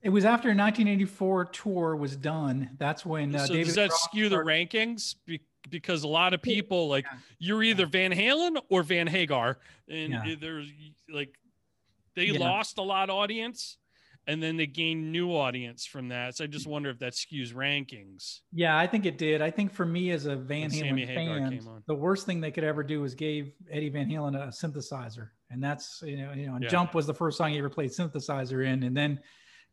It was after 1984 tour was done. That's when uh, so David does that Roth skew the rankings? Be- because a lot of people like Yeah. you're either Van Halen or Van Hagar, and Yeah. there's like they Yeah. lost a lot of audience, and then they gained new audience from that. So I just wonder if that skews rankings. Yeah, I think it did. I think for me as a Van When Halen fan, the worst thing they could ever do was gave Eddie Van Halen a synthesizer, and that's you know you know and Yeah. Jump was the first song he ever played synthesizer in, and then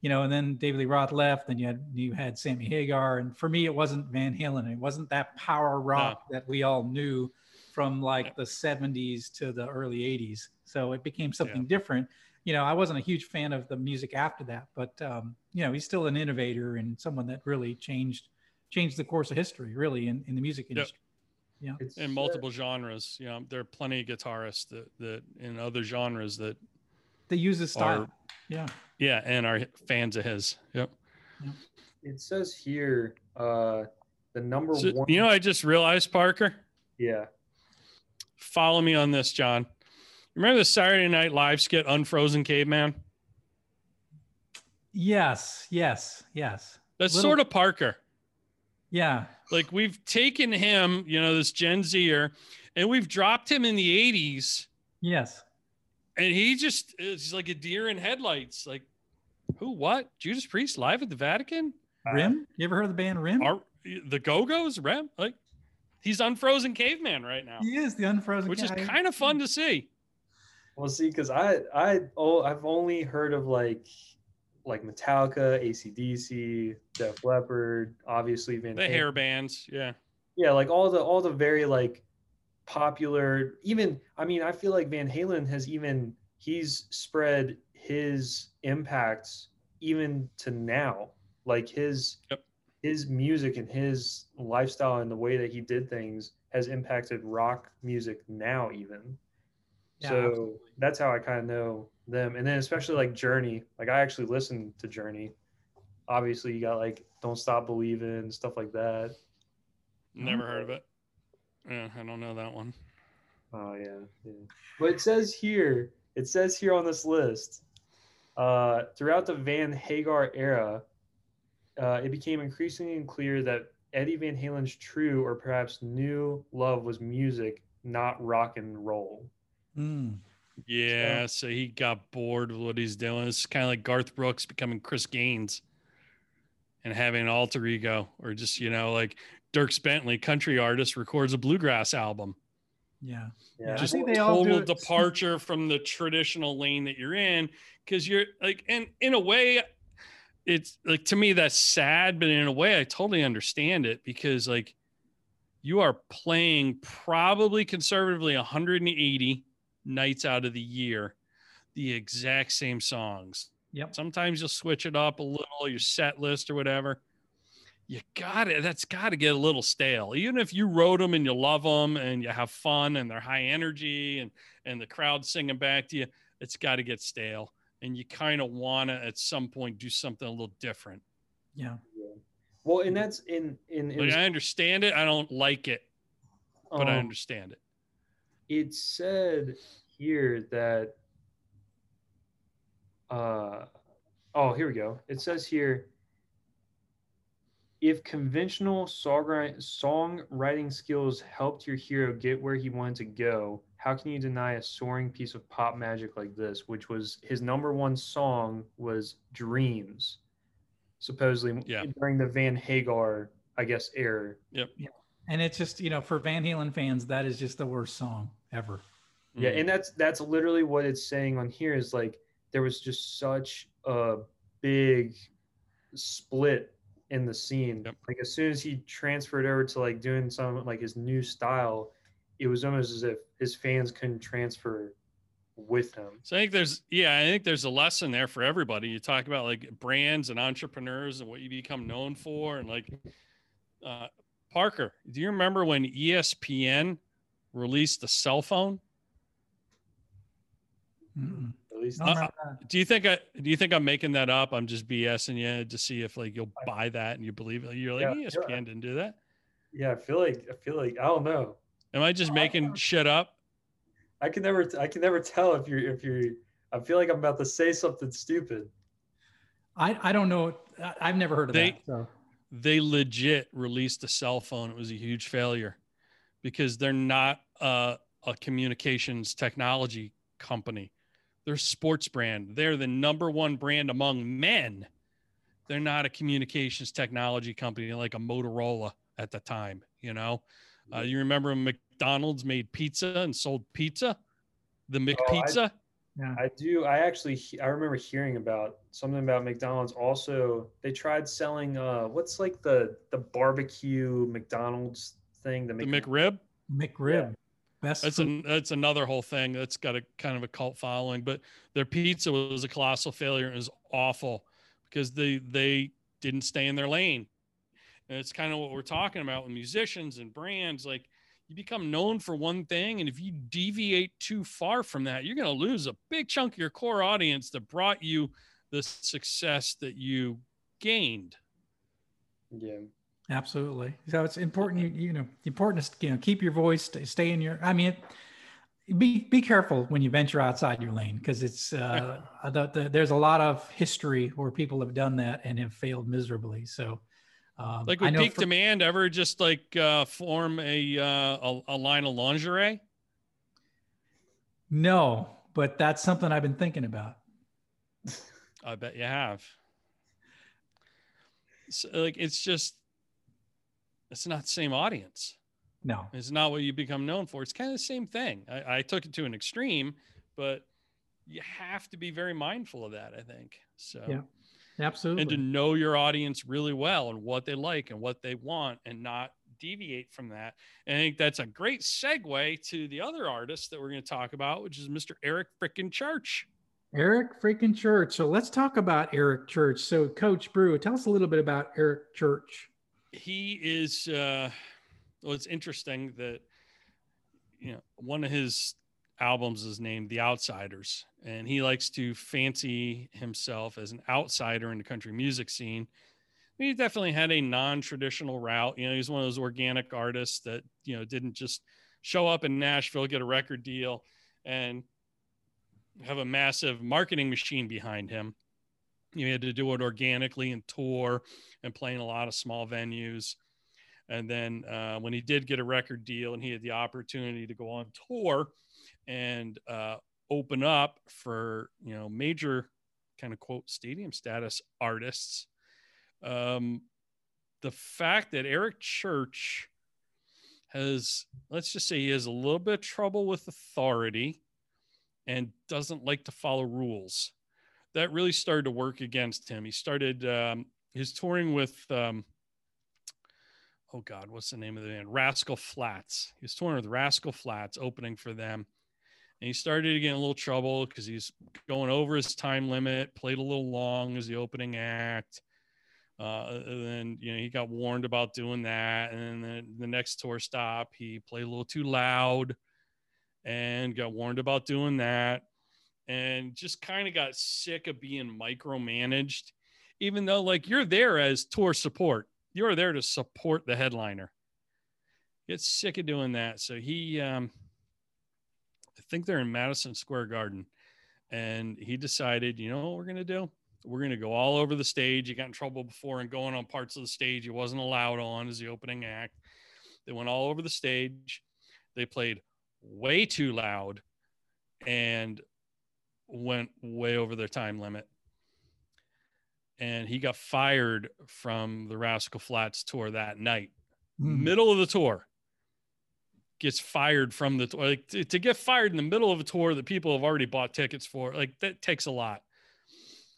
you know and then David Lee Roth left, and you had you had Sammy Hagar, and for me it wasn't Van Halen, it wasn't that power rock that we all knew from like the 70s to the early 80s. So it became something different. You know, I wasn't a huge fan of the music after that, but um, you know, he's still an innovator and someone that really changed changed the course of history, really, in, in the music Yep. industry. It's, in uh, multiple genres. You know, there are plenty of guitarists that, that in other genres that They use his style. Are- yeah. yeah, and are fans of his. Yep. It says here uh, the number So, one. you know, I just realized, Parker. yeah. Follow me on this, John. Remember the Saturday Night Live skit "Unfrozen Caveman"? Yes. Yes. Yes. That's Little- sort of Parker. Yeah. Like we've taken him, you know, this Gen Zer, and we've dropped him in the '80s, Yes. and he just is like a deer in headlights. Like, who? What? Judas Priest live at the Vatican? Uh, Rim. You ever heard of the band Rim? Are the Go Go's? Rim? Like, he's unfrozen caveman right now, he is the unfrozen. which is kind of fun to see. Well, see, because I I oh I've only heard of like like Metallica, ACDC, Def Leppard, obviously Van. The Halen. hair bands, yeah. Yeah, like all the all the very like popular. Even I mean, I feel like Van Halen has even he's spread his impacts even to now. Like his Yep. his music and his lifestyle and the way that he did things has impacted rock music now even. Yeah, so absolutely. that's how I kind of know them. And then especially like Journey, like I actually listened to Journey. Obviously, you got like Don't Stop Believing, stuff like that. Never heard of it. Yeah, I don't know that one. Oh yeah, yeah. But it says here, it says here on this list, uh, throughout the Van Hagar era, uh, it became increasingly clear that Eddie Van Halen's true or perhaps new love was music, not rock and roll. Mm. Yeah, so he got bored with what he's doing. It's kind of like Garth Brooks becoming Chris Gaines and having an alter ego, or just, you know, like Dierks Bentley, country artist, records a bluegrass album. Yeah. Yeah, I Just think they all do total departure from the traditional lane that you're in because you're like, and in a way, it's like to me that's sad, but in a way, I totally understand it because like you are playing probably conservatively 180 nights out of the year the exact same songs. Yep. Sometimes you'll switch it up a little, your set list or whatever. You got it. That's got to get a little stale. Even if you wrote them and you love them and you have fun and they're high energy and and the crowd singing back to you, it's got to get stale. And you kind of want to at some point do something a little different. Yeah. Well, and that's in in it, Like was- I understand it. I don't like it, but I um, understand it. It said here that uh oh here we go it says here if conventional songwriting songwriting skills helped your hero get where he wanted to go how can you deny a soaring piece of pop magic like this which was his number one song was dreams supposedly Yeah. during the van hagar i guess era yep yeah. And it's just, you know, for Van Halen fans, that is just the worst song ever. Yeah, Mm. and that's that's literally what it's saying on here is like there was just such a big split in the scene. Yep. Like as soon as he transferred over to like doing some like his new style, it was almost as if his fans couldn't transfer with him. So I think there's, yeah, I think there's a lesson there for everybody. You talk about like brands and entrepreneurs and what you become known for, and like uh, Parker. Do you remember when ESPN released the cell phone? Mm-mm. I Uh. Do you think I? Do you think I'm making that up? I'm just BSing you to see if like you'll buy that and you believe it. You're like Yeah, ESPN yeah. didn't do that. yeah, I feel like I feel like I don't know. Am I just making shit up? I can never I can never tell if you're if you're I feel like I'm about to say something stupid. I, I don't know. I- I've never heard of They- that. So they legit released a cell phone. It was a huge failure because they're not a, a communications technology company. They're a sports brand. They're the number one brand among men. They're not a communications technology company like a Motorola at the time. You know, uh, you remember when McDonald's made pizza and sold pizza, the McPizza. yeah. I do. I actually I remember hearing about something about McDonald's. Also, they tried selling uh what's like the the barbecue McDonald's thing. The, the Mc- McRib. McRib. Best That's an that's another whole thing that's got a kind of a cult following. But their pizza was a colossal failure. It was awful because they they didn't stay in their lane. And it's kind of what we're talking about with musicians and brands. Like you become known for one thing, and if you deviate too far from that, you're going to lose a big chunk of your core audience that brought you the success that you gained. Yeah. Absolutely. So it's important, you, you know, important to you know keep your voice, stay, stay in your. I mean, be be careful when you venture outside your lane because it's uh, the, the, there's a lot of history where people have done that and have failed miserably. So, um, Like would Peak for- Demand ever just like uh, form a, uh, a a line of lingerie? no, but that's something I've been thinking about. I bet you have. So, like it's just it's not the same audience. No, It's not what you become known for. It's kind of the same thing. I, I took it to an extreme, but you have to be very mindful of that, I think. So Yeah, absolutely. and to know your audience really well and what they like and what they want and not deviate from that. And I think that's a great segue to the other artist that we're going to talk about, which is Mr. Eric Frickin' Church. Eric freaking Church. So let's talk about Eric Church. So, Coach Bru, tell us a little bit about Eric Church. He is uh well it's interesting that you know one of his albums is named the outsiders and he likes to fancy himself as an outsider in the country music scene. He definitely had a non-traditional route. You know he's one of those organic artists that you know didn't just show up in nashville get a record deal and have a massive marketing machine behind him you had to do it organically and tour and playing a lot of small venues. And then uh, when he did get a record deal and he had the opportunity to go on tour and uh, open up for you know major kind of quote stadium status artists, um, the fact that Eric Church has let's just say he has a little bit of trouble with authority and doesn't like to follow rules that really started to work against him. He started um, his touring with, um, oh God, what's the name of the band? Rascal Flatts. He was touring with Rascal Flatts, opening for them. And he started to get in a little trouble because he's going over his time limit, played a little long as the opening act. Uh, and then, you know, he got warned about doing that. And then the, the next tour stop, he played a little too loud and got warned about doing that and just kind of got sick of being micromanaged, even though like you're there as tour support. You're there to support the headliner. Get sick of doing that. So he um I think they're in Madison Square Garden. And he decided, you know what we're gonna do? We're gonna go all over the stage. He got in trouble before and going on parts of the stage he wasn't allowed on as the opening act. They went all over the stage. They played way too loud and went way over their time limit. And he got fired from the Rascal Flatts tour that night, Hmm. middle of the tour. Gets fired from the tour. Like to, to get fired in the middle of a tour that people have already bought tickets for, like that takes a lot.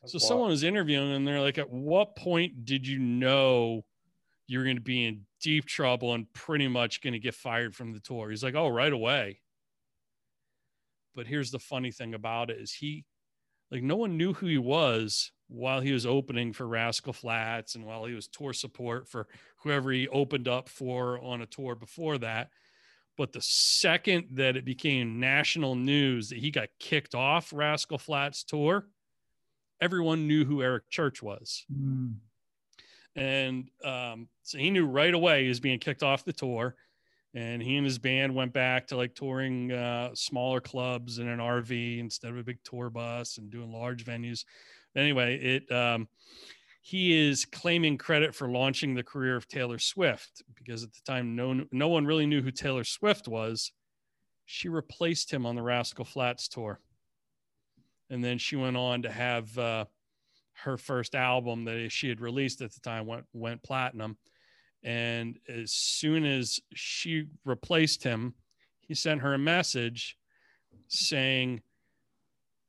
That's So wild. someone was interviewing and they're like, at what point did you know you're going to be in deep trouble and pretty much going to get fired from the tour? He's like, oh, right away. But here's the funny thing about it is he, like, no one knew who he was while he was opening for Rascal Flatts and while he was tour support for whoever he opened up for on a tour before that. But the second that it became national news that he got kicked off Rascal Flatts tour, everyone knew who Eric Church was. Hmm. And um, so he knew right away he was being kicked off the tour. And he and his band went back to like touring uh, smaller clubs in an RV instead of a big tour bus and doing large venues. Anyway, it um, he is claiming credit for launching the career of Taylor Swift because at the time no no one really knew who Taylor Swift was. She replaced him on the Rascal Flatts tour, and then she went on to have uh, her first album that she had released at the time went went platinum. And as soon as she replaced him, he sent her a message saying,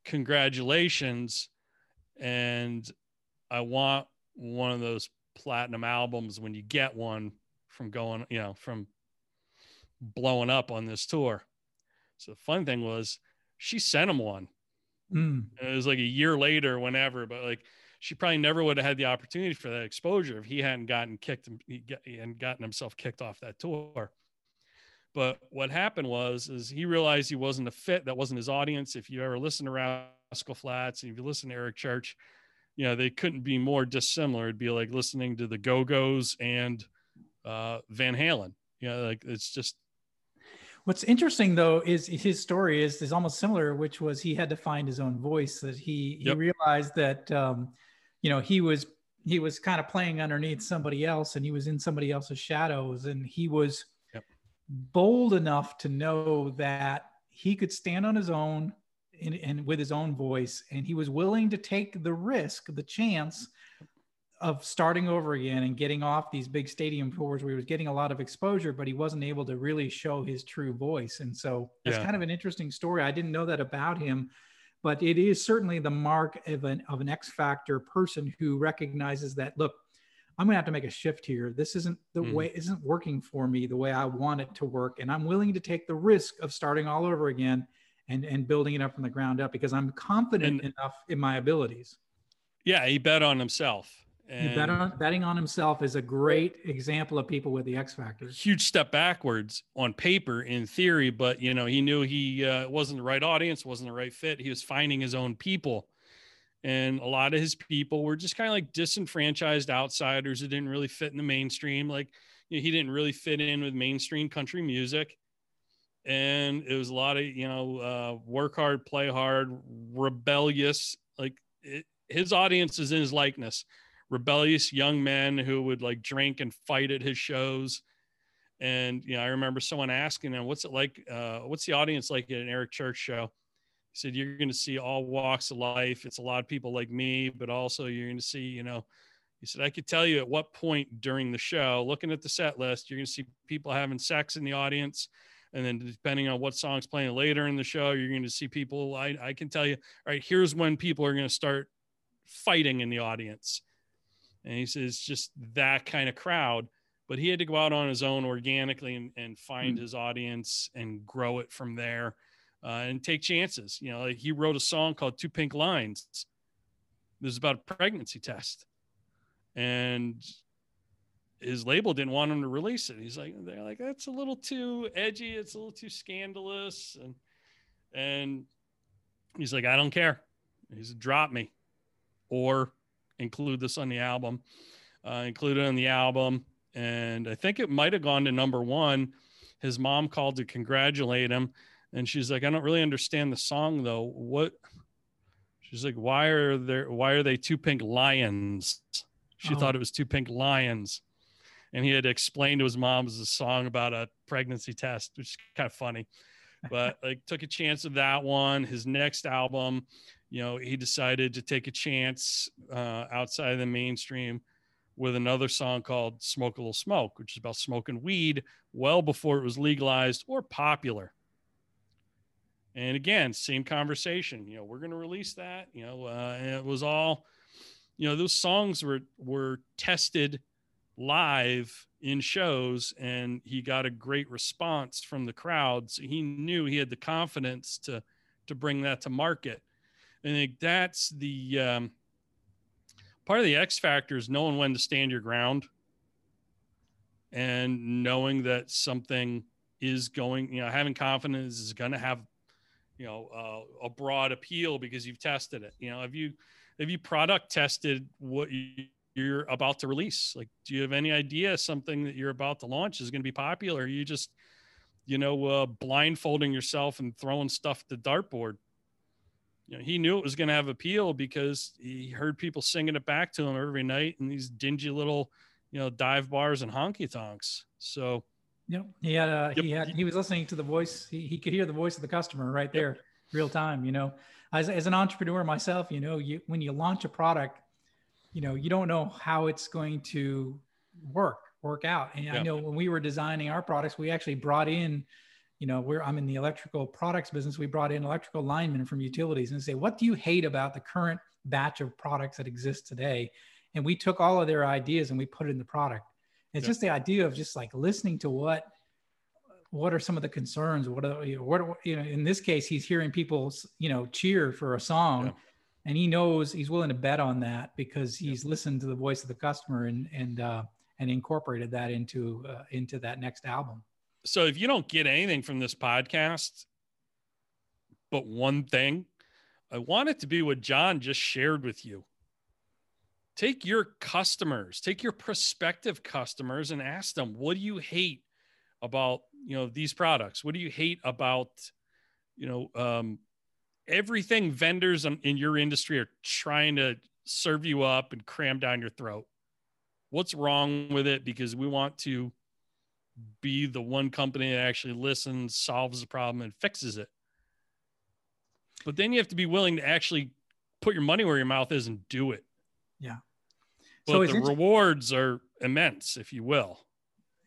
Congratulations. And I want one of those platinum albums when you get one from going, you know, from blowing up on this tour. So the fun thing was she sent him one. Mm. It was like a year later, whenever, but like she probably never would have had the opportunity for that exposure if he hadn't gotten kicked and gotten himself kicked off that tour. But what happened was, is he realized he wasn't a fit. That wasn't his audience. If you ever listen to Rascal Flatts and if you listen to Eric Church, you know, they couldn't be more dissimilar. It'd be like listening to the Go-Go's and uh, Van Halen. You know, like it's just What's interesting though is his story is is almost similar, which was he had to find his own voice. That he he Yep. realized that um, you know he was he was kind of playing underneath somebody else, and he was in somebody else's shadows, and he was Yep. bold enough to know that he could stand on his own and, and with his own voice, and he was willing to take the risk, the chance of starting over again and getting off these big stadium tours where he was getting a lot of exposure, but he wasn't able to really show his true voice. And so it's Yeah. kind of an interesting story. I didn't know that about him, but it is certainly the mark of an of an X factor person who recognizes that look, I'm gonna have to make a shift here. This isn't the Mhm. way isn't working for me the way I want it to work. And I'm willing to take the risk of starting all over again and, and building it up from the ground up because I'm confident And- enough in my abilities. yeah, he bet on himself. You And bet on, betting on himself is a great example of people with the X factor. huge step backwards on paper in theory, but you know, he knew he uh, wasn't the right audience, wasn't the right fit. He was finding his own people. And a lot of his people were just kind of like disenfranchised outsiders who didn't really fit in the mainstream. Like you know, he didn't really fit in with mainstream country music. And it was a lot of, you know, uh, work hard, play hard, rebellious. Like it, his audience is in his likeness rebellious young men who would like drink and fight at his shows. And you know, I remember someone asking him, "What's it like? Uh, what's the audience like at an Eric Church show?" He said, "You're going to see all walks of life. It's a lot of people like me, but also you're going to see, you know." He said, "I could tell you at what point during the show, looking at the set list, you're going to see people having sex in the audience." And then, depending on what song's playing later in the show, you're going to see people. I, I can tell you, all right, here's when people are going to start fighting in the audience and he says just that kind of crowd. But he had to go out on his own organically and, and find Mm. his audience and grow it from there uh, and take chances. You know like he wrote a song called two pink lines. This is about a pregnancy test. And his label didn't want him to release it. He's like they're like that's a little too edgy. It's a little too scandalous. And and he's like i don't care. He's drop me. Or include this on the album, uh, include it on the album. And I think it might have gone to number one. His mom called to congratulate him. And she's like, I don't really understand the song though. What? She's like, why are there, why are they two pink lions? She Oh. thought it was two pink lions. And he had explained to his mom it was a song about a pregnancy test, which is kind of funny. But like took a chance of that one. His next album, you know, he decided to take a chance uh, outside of the mainstream with another song called Smoke a Little Smoke, which is about smoking weed well before it was legalized or popular. And again, same conversation. You know, we're going to release that. You know, uh, and it was all, you know, those songs were were tested live in shows, and he got a great response from the crowds. He knew he had the confidence to to bring that to market. And I think that's the um, part of the X factor is knowing when to stand your ground and knowing that something is going, you know, having confidence is going to have, you know, uh, a broad appeal because you've tested it. You know, have you have you product tested what you, you're about to release? Like, do you have any idea something that you're about to launch is going to be popular? Are you just, you know, uh, blindfolding yourself and throwing stuff the dartboard? You know, he knew it was going to have appeal because he heard people singing it back to him every night in these dingy little, you know, dive bars and honky tonks. So, Yep. He had a, Yep. he had, he was listening to the voice. He, he could hear the voice of the customer right there, real time, you know, as, as an entrepreneur myself, you know, you, when you launch a product, you know, you don't know how it's going to work, work out. And I know when we were designing our products, we actually brought in, you know, we're, I'm in the electrical products business. We brought in electrical linemen from utilities and say, what do you hate about the current batch of products that exist today? And we took all of their ideas and we put it in the product. It's Yeah. just the idea of just like listening to what what are some of the concerns? What are you what are- you know? In this case, he's hearing people you know cheer for a song, Yeah. and he knows he's willing to bet on that because he's listened to the voice of the customer and and uh, and incorporated that into uh, into that next album. So if you don't get anything from this podcast, but one thing, I want it to be what John just shared with you. Take your customers, take your prospective customers and ask them, what do you hate about, you know, these products? What do you hate about, you know, um, everything vendors in in your industry are trying to serve you up and cram down your throat? What's wrong with it? Because we want to be the one company that actually listens, solves the problem, and fixes it. But then you have to be willing to actually put your money where your mouth is and do it. Yeah. But So the rewards are immense, if you will.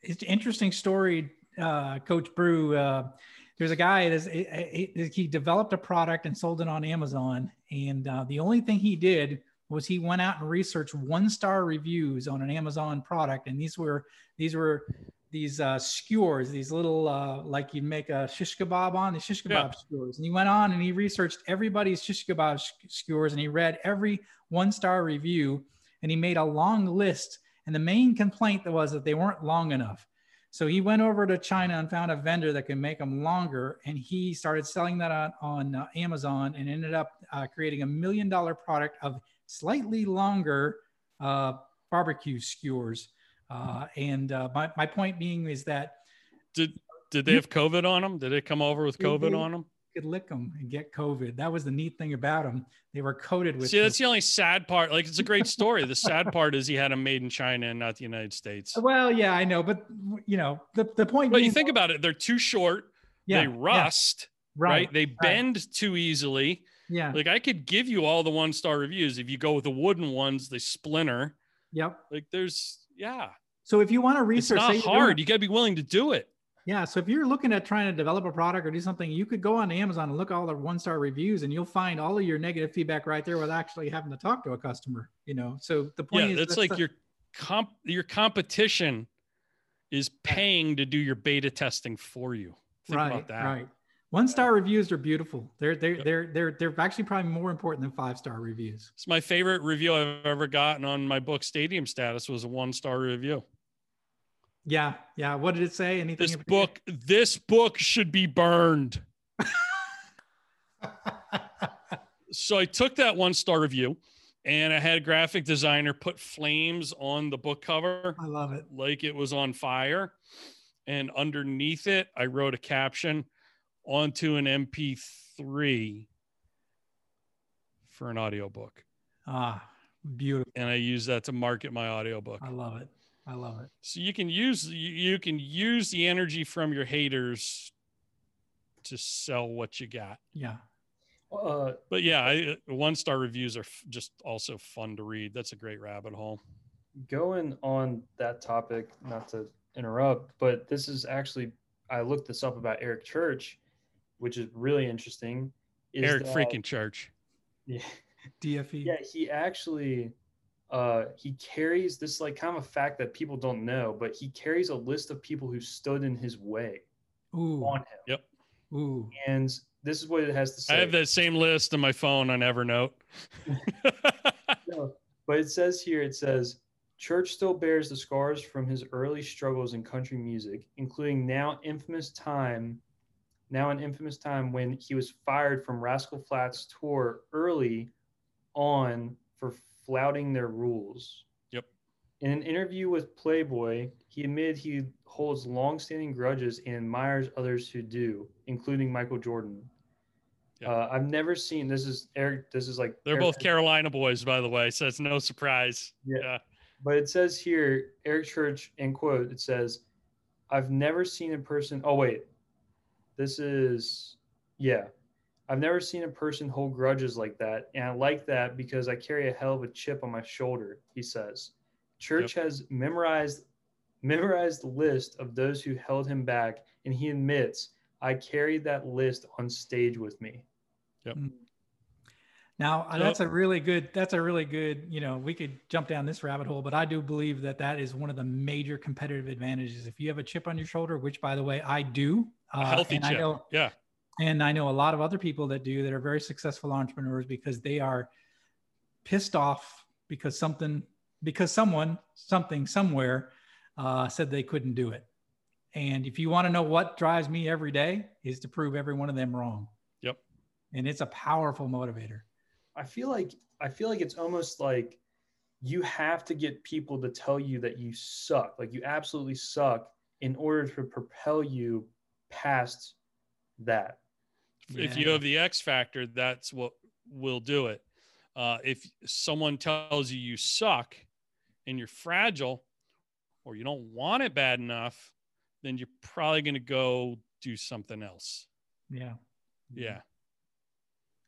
it's an interesting story, uh, Coach Bru. Uh, there's a guy that he developed a product and sold it on Amazon, and uh, the only thing he did was he went out and researched one star reviews on an Amazon product, and these were these were these uh, skewers, these little uh, like you'd make a shish kebab on the shish kebab Yeah. skewers, and he went on and he researched everybody's shish kebab sk- skewers, and he read every one star review, and he made a long list. And the main complaint that was that they weren't long enough. So he went over to China and found a vendor that could make them longer, and he started selling that on, on uh, Amazon and ended up uh, creating a million dollar product of slightly longer uh, barbecue skewers. Uh, and uh, my, my point being is that Did did they have COVID on them? Did it come over with They COVID did. on them? could lick them and get COVID. That was the neat thing about them. They were coated with. See, that's the only sad part. Like, it's a great story. the sad part is he had them made in China and not the United States. well, yeah, I know, but you know the, the point. But you think about it, they're too short. yeah, they yeah, rust, right? They bend too easily. Yeah. Like I could give you all the one star reviews. If you go with the wooden ones, they splinter. Yep. Like there's yeah. So if you want to research, say not hard. You gotta be willing to do it. Yeah. So if you're looking at trying to develop a product or do something, you could go on Amazon and look at all the one star reviews and you'll find all of your negative feedback right there without actually having to talk to a customer, you know? So the point Yeah, is, it's like the- your comp your competition is paying to do your beta testing for you. Think right, about that. right. One star reviews are beautiful. They're, they're, Yep. they're, they're, they're actually probably more important than five star reviews. It's my favorite review I've ever gotten on my book Stadium Status was a one star review. Yeah. Yeah. What did it say? Anything? This book, this book should be burned. so I took that one star review and I had a graphic designer put flames on the book cover I love it. like it was on fire. And underneath it, I wrote a caption onto an MP3 for an audiobook. Ah, beautiful. And I use that to market my audiobook. I love it. I love it. So you can use you, you can use the energy from your haters to sell what you got. Yeah. Uh, But yeah, I, one star reviews are f- just also fun to read. That's a great rabbit hole. going on that topic, not to interrupt, but this is actually I looked this up about Eric Church, which is really interesting. is Eric that- freaking Church. Yeah, DFE. yeah, he actually uh he carries this like kind of a fact that people don't know, but he carries a list of people who stood in his way Ooh. on him. Yep. Ooh. And this is what it has to say. I have that same list on my phone on Evernote. No, but it says here, it says, Church still bears the scars from his early struggles in country music, including now infamous time, now an infamous time when he was fired from Rascal Flatts tour early on for flouting their rules. Yep. In an interview with Playboy, he admitted he holds long-standing grudges and admires others who do, including Michael Jordan. Yep. Uh, I've never seen this is Eric. This is like They're Eric- both Carolina boys, by the way, so it's no surprise. Yeah. Yeah. But it says here, Eric Church, in quote, it says, I've never seen a person. Oh, wait. This is, yeah. I've never seen a person hold grudges like that. And I like that because I carry a hell of a chip on my shoulder, he says. Church has memorized memorized the list of those who held him back, and he admits, I carried that list on stage with me. Yep. Now uh, that's a really good. That's a really good. You know, we could jump down this rabbit hole, but I do believe that that is one of the major competitive advantages. If you have a chip on your shoulder, which by the way I do, a healthy chip. Know, yeah. And I know a lot of other people that do that are very successful entrepreneurs because they are pissed off because something, because someone, something, somewhere uh, said they couldn't do it. And if you want to know what drives me every day, is to prove every one of them wrong. Yep. And it's a powerful motivator. I feel like I feel like it's almost like you have to get people to tell you that you suck, like you absolutely suck, in order to propel you past that. If you have the X factor, that's what will do it. Uh, if someone tells you you suck and you're fragile or you don't want it bad enough, then you're probably going to go do something else. Yeah. Yeah.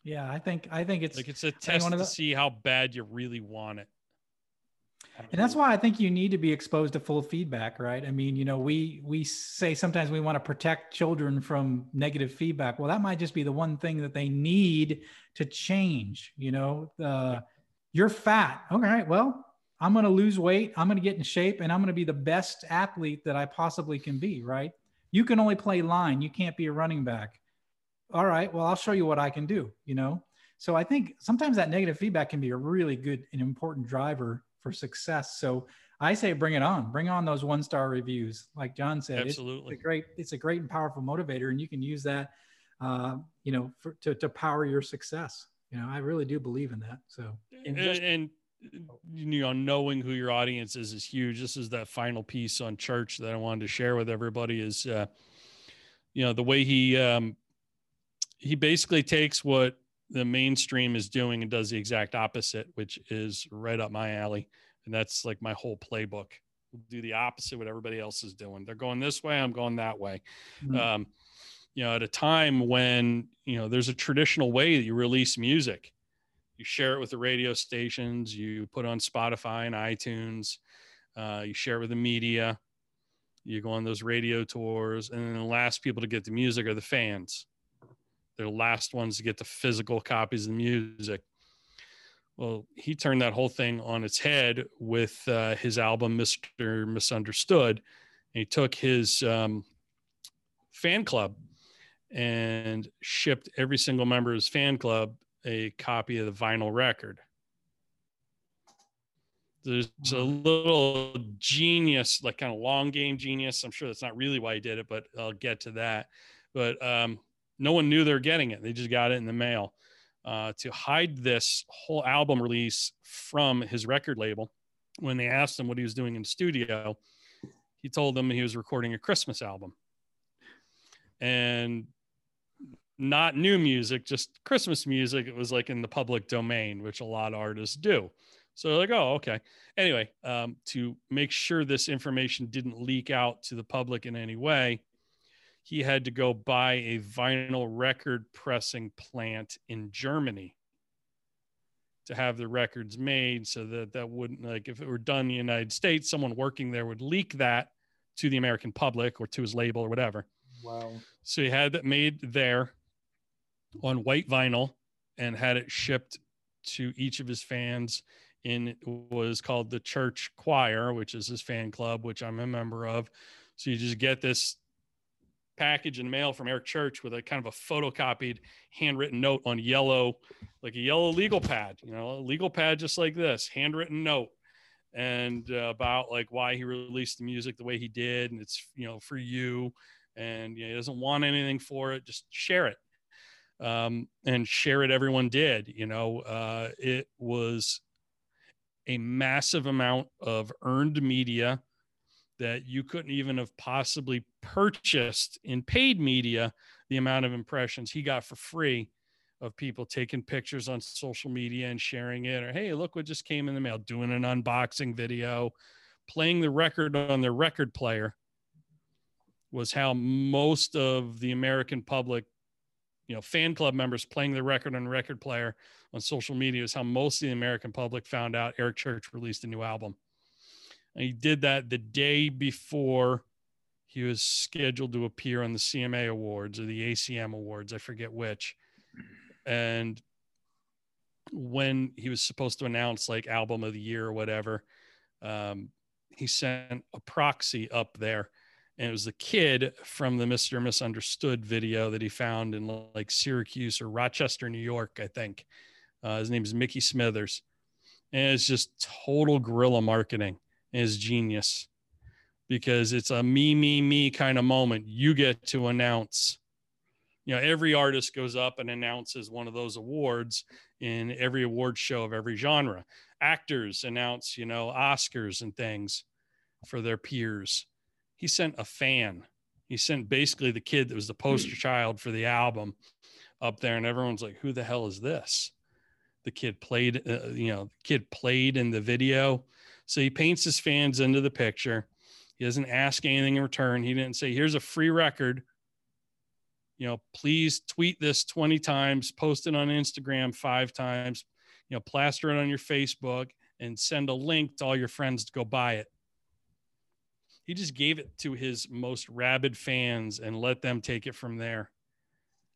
Yeah, I think I think it's like it's a test to the, see how bad you really want it. And that's why I think you need to be exposed to full feedback, right? I mean, you know, we we say sometimes we want to protect children from negative feedback. Well, that might just be the one thing that they need to change. You know, uh, you're fat. All right, well, I'm going to lose weight. I'm going to get in shape, and I'm going to be the best athlete that I possibly can be. Right? You can only play line. You can't be a running back all right, well, I'll show you what I can do, you know? So I think sometimes that negative feedback can be a really good and important driver for success. So I say bring it on, bring on those one star reviews. Like John said, absolutely it's a great, it's a great and powerful motivator, and you can use that, uh, you know, for, to, to power your success. You know, I really do believe in that. So, and, just, and you know, knowing who your audience is is huge. This is that final piece on church that I wanted to share with everybody is, uh, you know, the way he um, he basically takes what the mainstream is doing and does the exact opposite, which is right up my alley. And that's like my whole playbook. do the opposite what everybody else is doing. They're going this way, I'm going that way. Mm-hmm. Um, you know, at a time when you know there's a traditional way that you release music, you share it with the radio stations, you put on Spotify and iTunes, uh, you share it with the media, you go on those radio tours, and then the last people to get the music are the fans they're the last ones to get the physical copies of the music. Well, he turned that whole thing on its head with uh, his album Mr. Misunderstood. And he took his um, fan club and shipped every single member of his fan club a copy of the vinyl record. There's a little genius, like kind of long game genius. I'm sure that's not really why he did it, but I'll get to that. But um, no one knew they were getting it. They just got it in the mail. Uh, to hide this whole album release from his record label, when they asked him what he was doing in the studio, he told them he was recording a Christmas album. And not new music, just Christmas music. It was like in the public domain, which a lot of artists do. So they're like, oh, okay. Anyway, um, to make sure this information didn't leak out to the public in any way, he had to go buy a vinyl record pressing plant in Germany to have the records made so that that wouldn't like if it were done in the United States, someone working there would leak that to the American public or to his label or whatever. Wow. So he had that made there on white vinyl and had it shipped to each of his fans in was called the church choir which is his fan club which i'm a member of so you just get this package in mail from Eric Church with a kind of a photocopied handwritten note on yellow, like a yellow legal pad, you know, a legal pad just like this, handwritten note, and uh, about like why he released the music the way he did, and it's you know for you, and you know, he doesn't want anything for it, just share it, um, and share it. Everyone did, you know, uh, it was a massive amount of earned media that you couldn't even have possibly purchased in paid media the amount of impressions he got for free of people taking pictures on social media and sharing it or hey look what just came in the mail doing an unboxing video. Playing the record on their record player was how most of the american public you know fan club members playing the record on record player on social media is how most of the american public found out eric church released a new album and he did that the day before he was scheduled to appear on the CMA Awards or the ACM Awards. I forget which. And when he was supposed to announce like album of the year or whatever, um, he sent a proxy up there and it was the kid from the Mr. Misunderstood video that he found in like Syracuse or Rochester, New York, I think. Uh, his name is Mickey Smithers. And it's just total guerrilla marketing it's genius because it's a me, me, me kind of moment. You get to announce. You know, every artist goes up and announces one of those awards in every award show of every genre. Actors announce, you know, Oscars and things for their peers he sent a fan. He sent basically the kid that was the poster hmm. child for the album up there, and everyone's like, "Who the hell is this?" The kid played, uh, you know, the kid played in the video, so he paints his fans into the picture. He doesn't ask anything in return. He didn't say, "Here's a free record." You know, please tweet this 20 times, post it on Instagram five times, you know, plaster it on your Facebook, and send a link to all your friends to go buy it he just gave it to his most rabid fans and let them take it from there.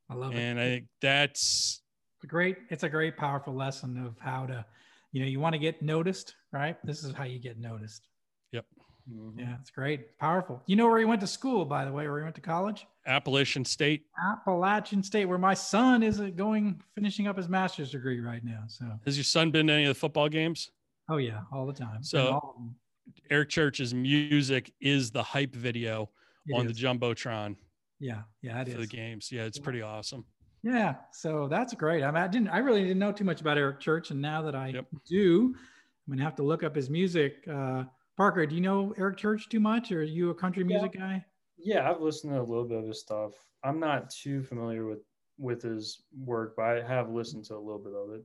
I love and it. And I think that's a great, it's a great, powerful lesson of how to, you know, you want to get noticed, right? This is how you get noticed. Yep. Mm-hmm. Yeah, it's great. Powerful. You know where he went to school, by the way, where he went to college? Appalachian State. Appalachian State, where my son is going, finishing up his master's degree right now. So, has your son been to any of the football games? Oh, yeah, all the time. So, Eric Church's music is the hype video it on is. the jumbotron. Yeah, yeah, it for is. the games. Yeah, it's yeah. pretty awesome. Yeah, so that's great. I, mean, I didn't, I really didn't know too much about Eric Church, and now that I yep. do, I'm gonna have to look up his music. Uh, Parker, do you know Eric Church too much, or are you a country music yeah. guy? Yeah, I've listened to a little bit of his stuff. I'm not too familiar with with his work, but I have listened to a little bit of it.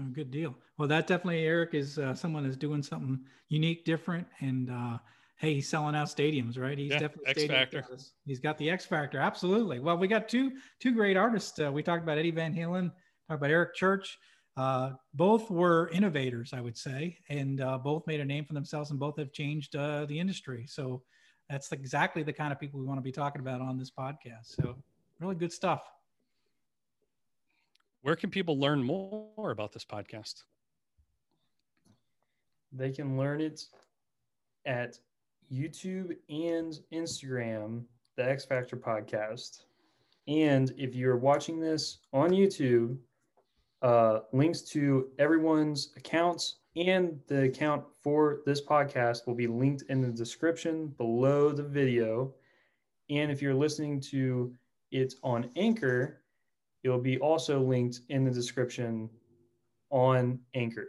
Oh, good deal. Well, that definitely Eric is uh, someone that's doing something unique, different, and uh, hey, he's selling out stadiums, right? He's yeah, definitely X factor. He's got the X factor, absolutely. Well, we got two two great artists. Uh, we talked about Eddie Van Halen, talked about Eric Church. Uh, both were innovators, I would say, and uh, both made a name for themselves, and both have changed uh, the industry. So that's exactly the kind of people we want to be talking about on this podcast. So really good stuff where can people learn more about this podcast? They can learn it at YouTube and Instagram, the X Factor podcast. And if you're watching this on YouTube, uh, links to everyone's accounts and the account for this podcast will be linked in the description below the video. And if you're listening to it on Anchor, it will be also linked in the description on Anchor.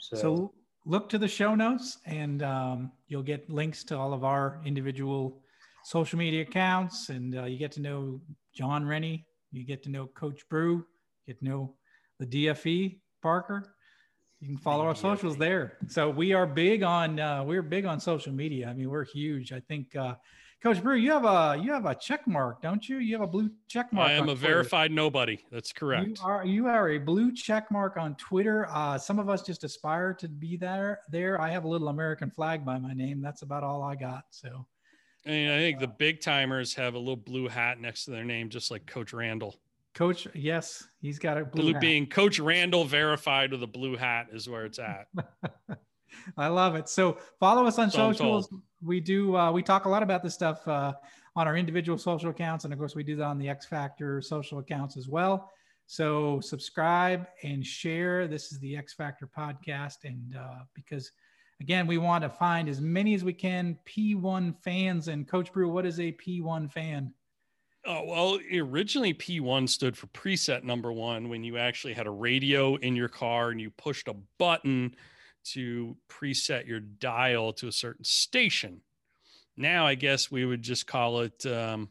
So, so look to the show notes and um, you'll get links to all of our individual social media accounts and uh, you get to know Jon Rennie, you get to know Coach Bru, to know the DFE Parker. You can follow our socials there. So we are big on uh, we're big on social media. I mean, we're huge. I think uh, Coach Bru, you have a you have a check mark, don't you? You have a blue check mark. I am a Twitter. verified nobody. That's correct. You are you are a blue check mark on Twitter. Uh, some of us just aspire to be there. There, I have a little American flag by my name. That's about all I got. So, and I think the big timers have a little blue hat next to their name, just like Coach Randall. Coach, yes, he's got a blue, blue being Coach Randall verified with a blue hat is where it's at. I love it. So follow us on so socials. We do. Uh, we talk a lot about this stuff uh, on our individual social accounts, and of course, we do that on the X Factor social accounts as well. So subscribe and share. This is the X Factor podcast, and uh, because again, we want to find as many as we can P1 fans. And Coach Bru, what is a P1 fan? Oh, well, originally P1 stood for preset number one when you actually had a radio in your car and you pushed a button to preset your dial to a certain station. Now, I guess we would just call it um,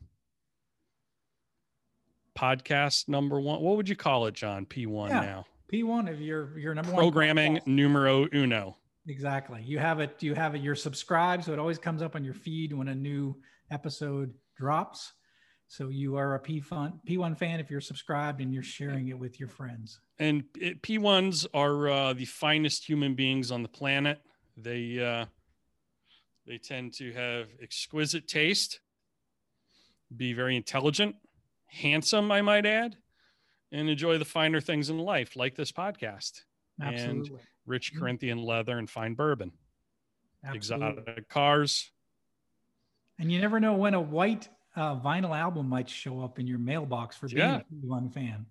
podcast number one. What would you call it, John? P1 yeah, now. P1 of your your number programming one programming numero uno. Exactly. You have it. You have it. You're subscribed, so it always comes up on your feed when a new episode drops. So you are a P1 P1 fan if you're subscribed and you're sharing it with your friends. And it, P1s are uh, the finest human beings on the planet. They uh, they tend to have exquisite taste, be very intelligent, handsome, I might add, and enjoy the finer things in life, like this podcast. Absolutely. And rich Mhm. Corinthian leather and fine bourbon, Absolutely. exotic cars. And you never know when a white uh, vinyl album might show up in your mailbox for being Yeah. a P1 fan.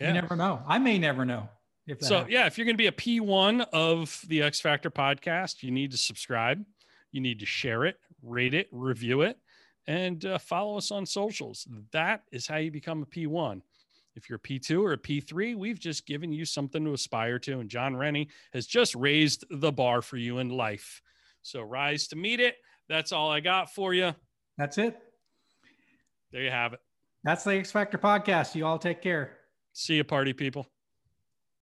Yeah. You never know. I may never know if So happens. yeah, if you're going to be a P1 of the X Factor podcast, you need to subscribe. You need to share it, rate it, review it, and uh, follow us on socials. That is how you become a P1. If you're a P2 or a P3, we've just given you something to aspire to. And Jon Rennie has just raised the bar for you in life. So rise to meet it. That's all I got for you. That's it. There you have it. That's the X Factor podcast. You all take care. See you, party people.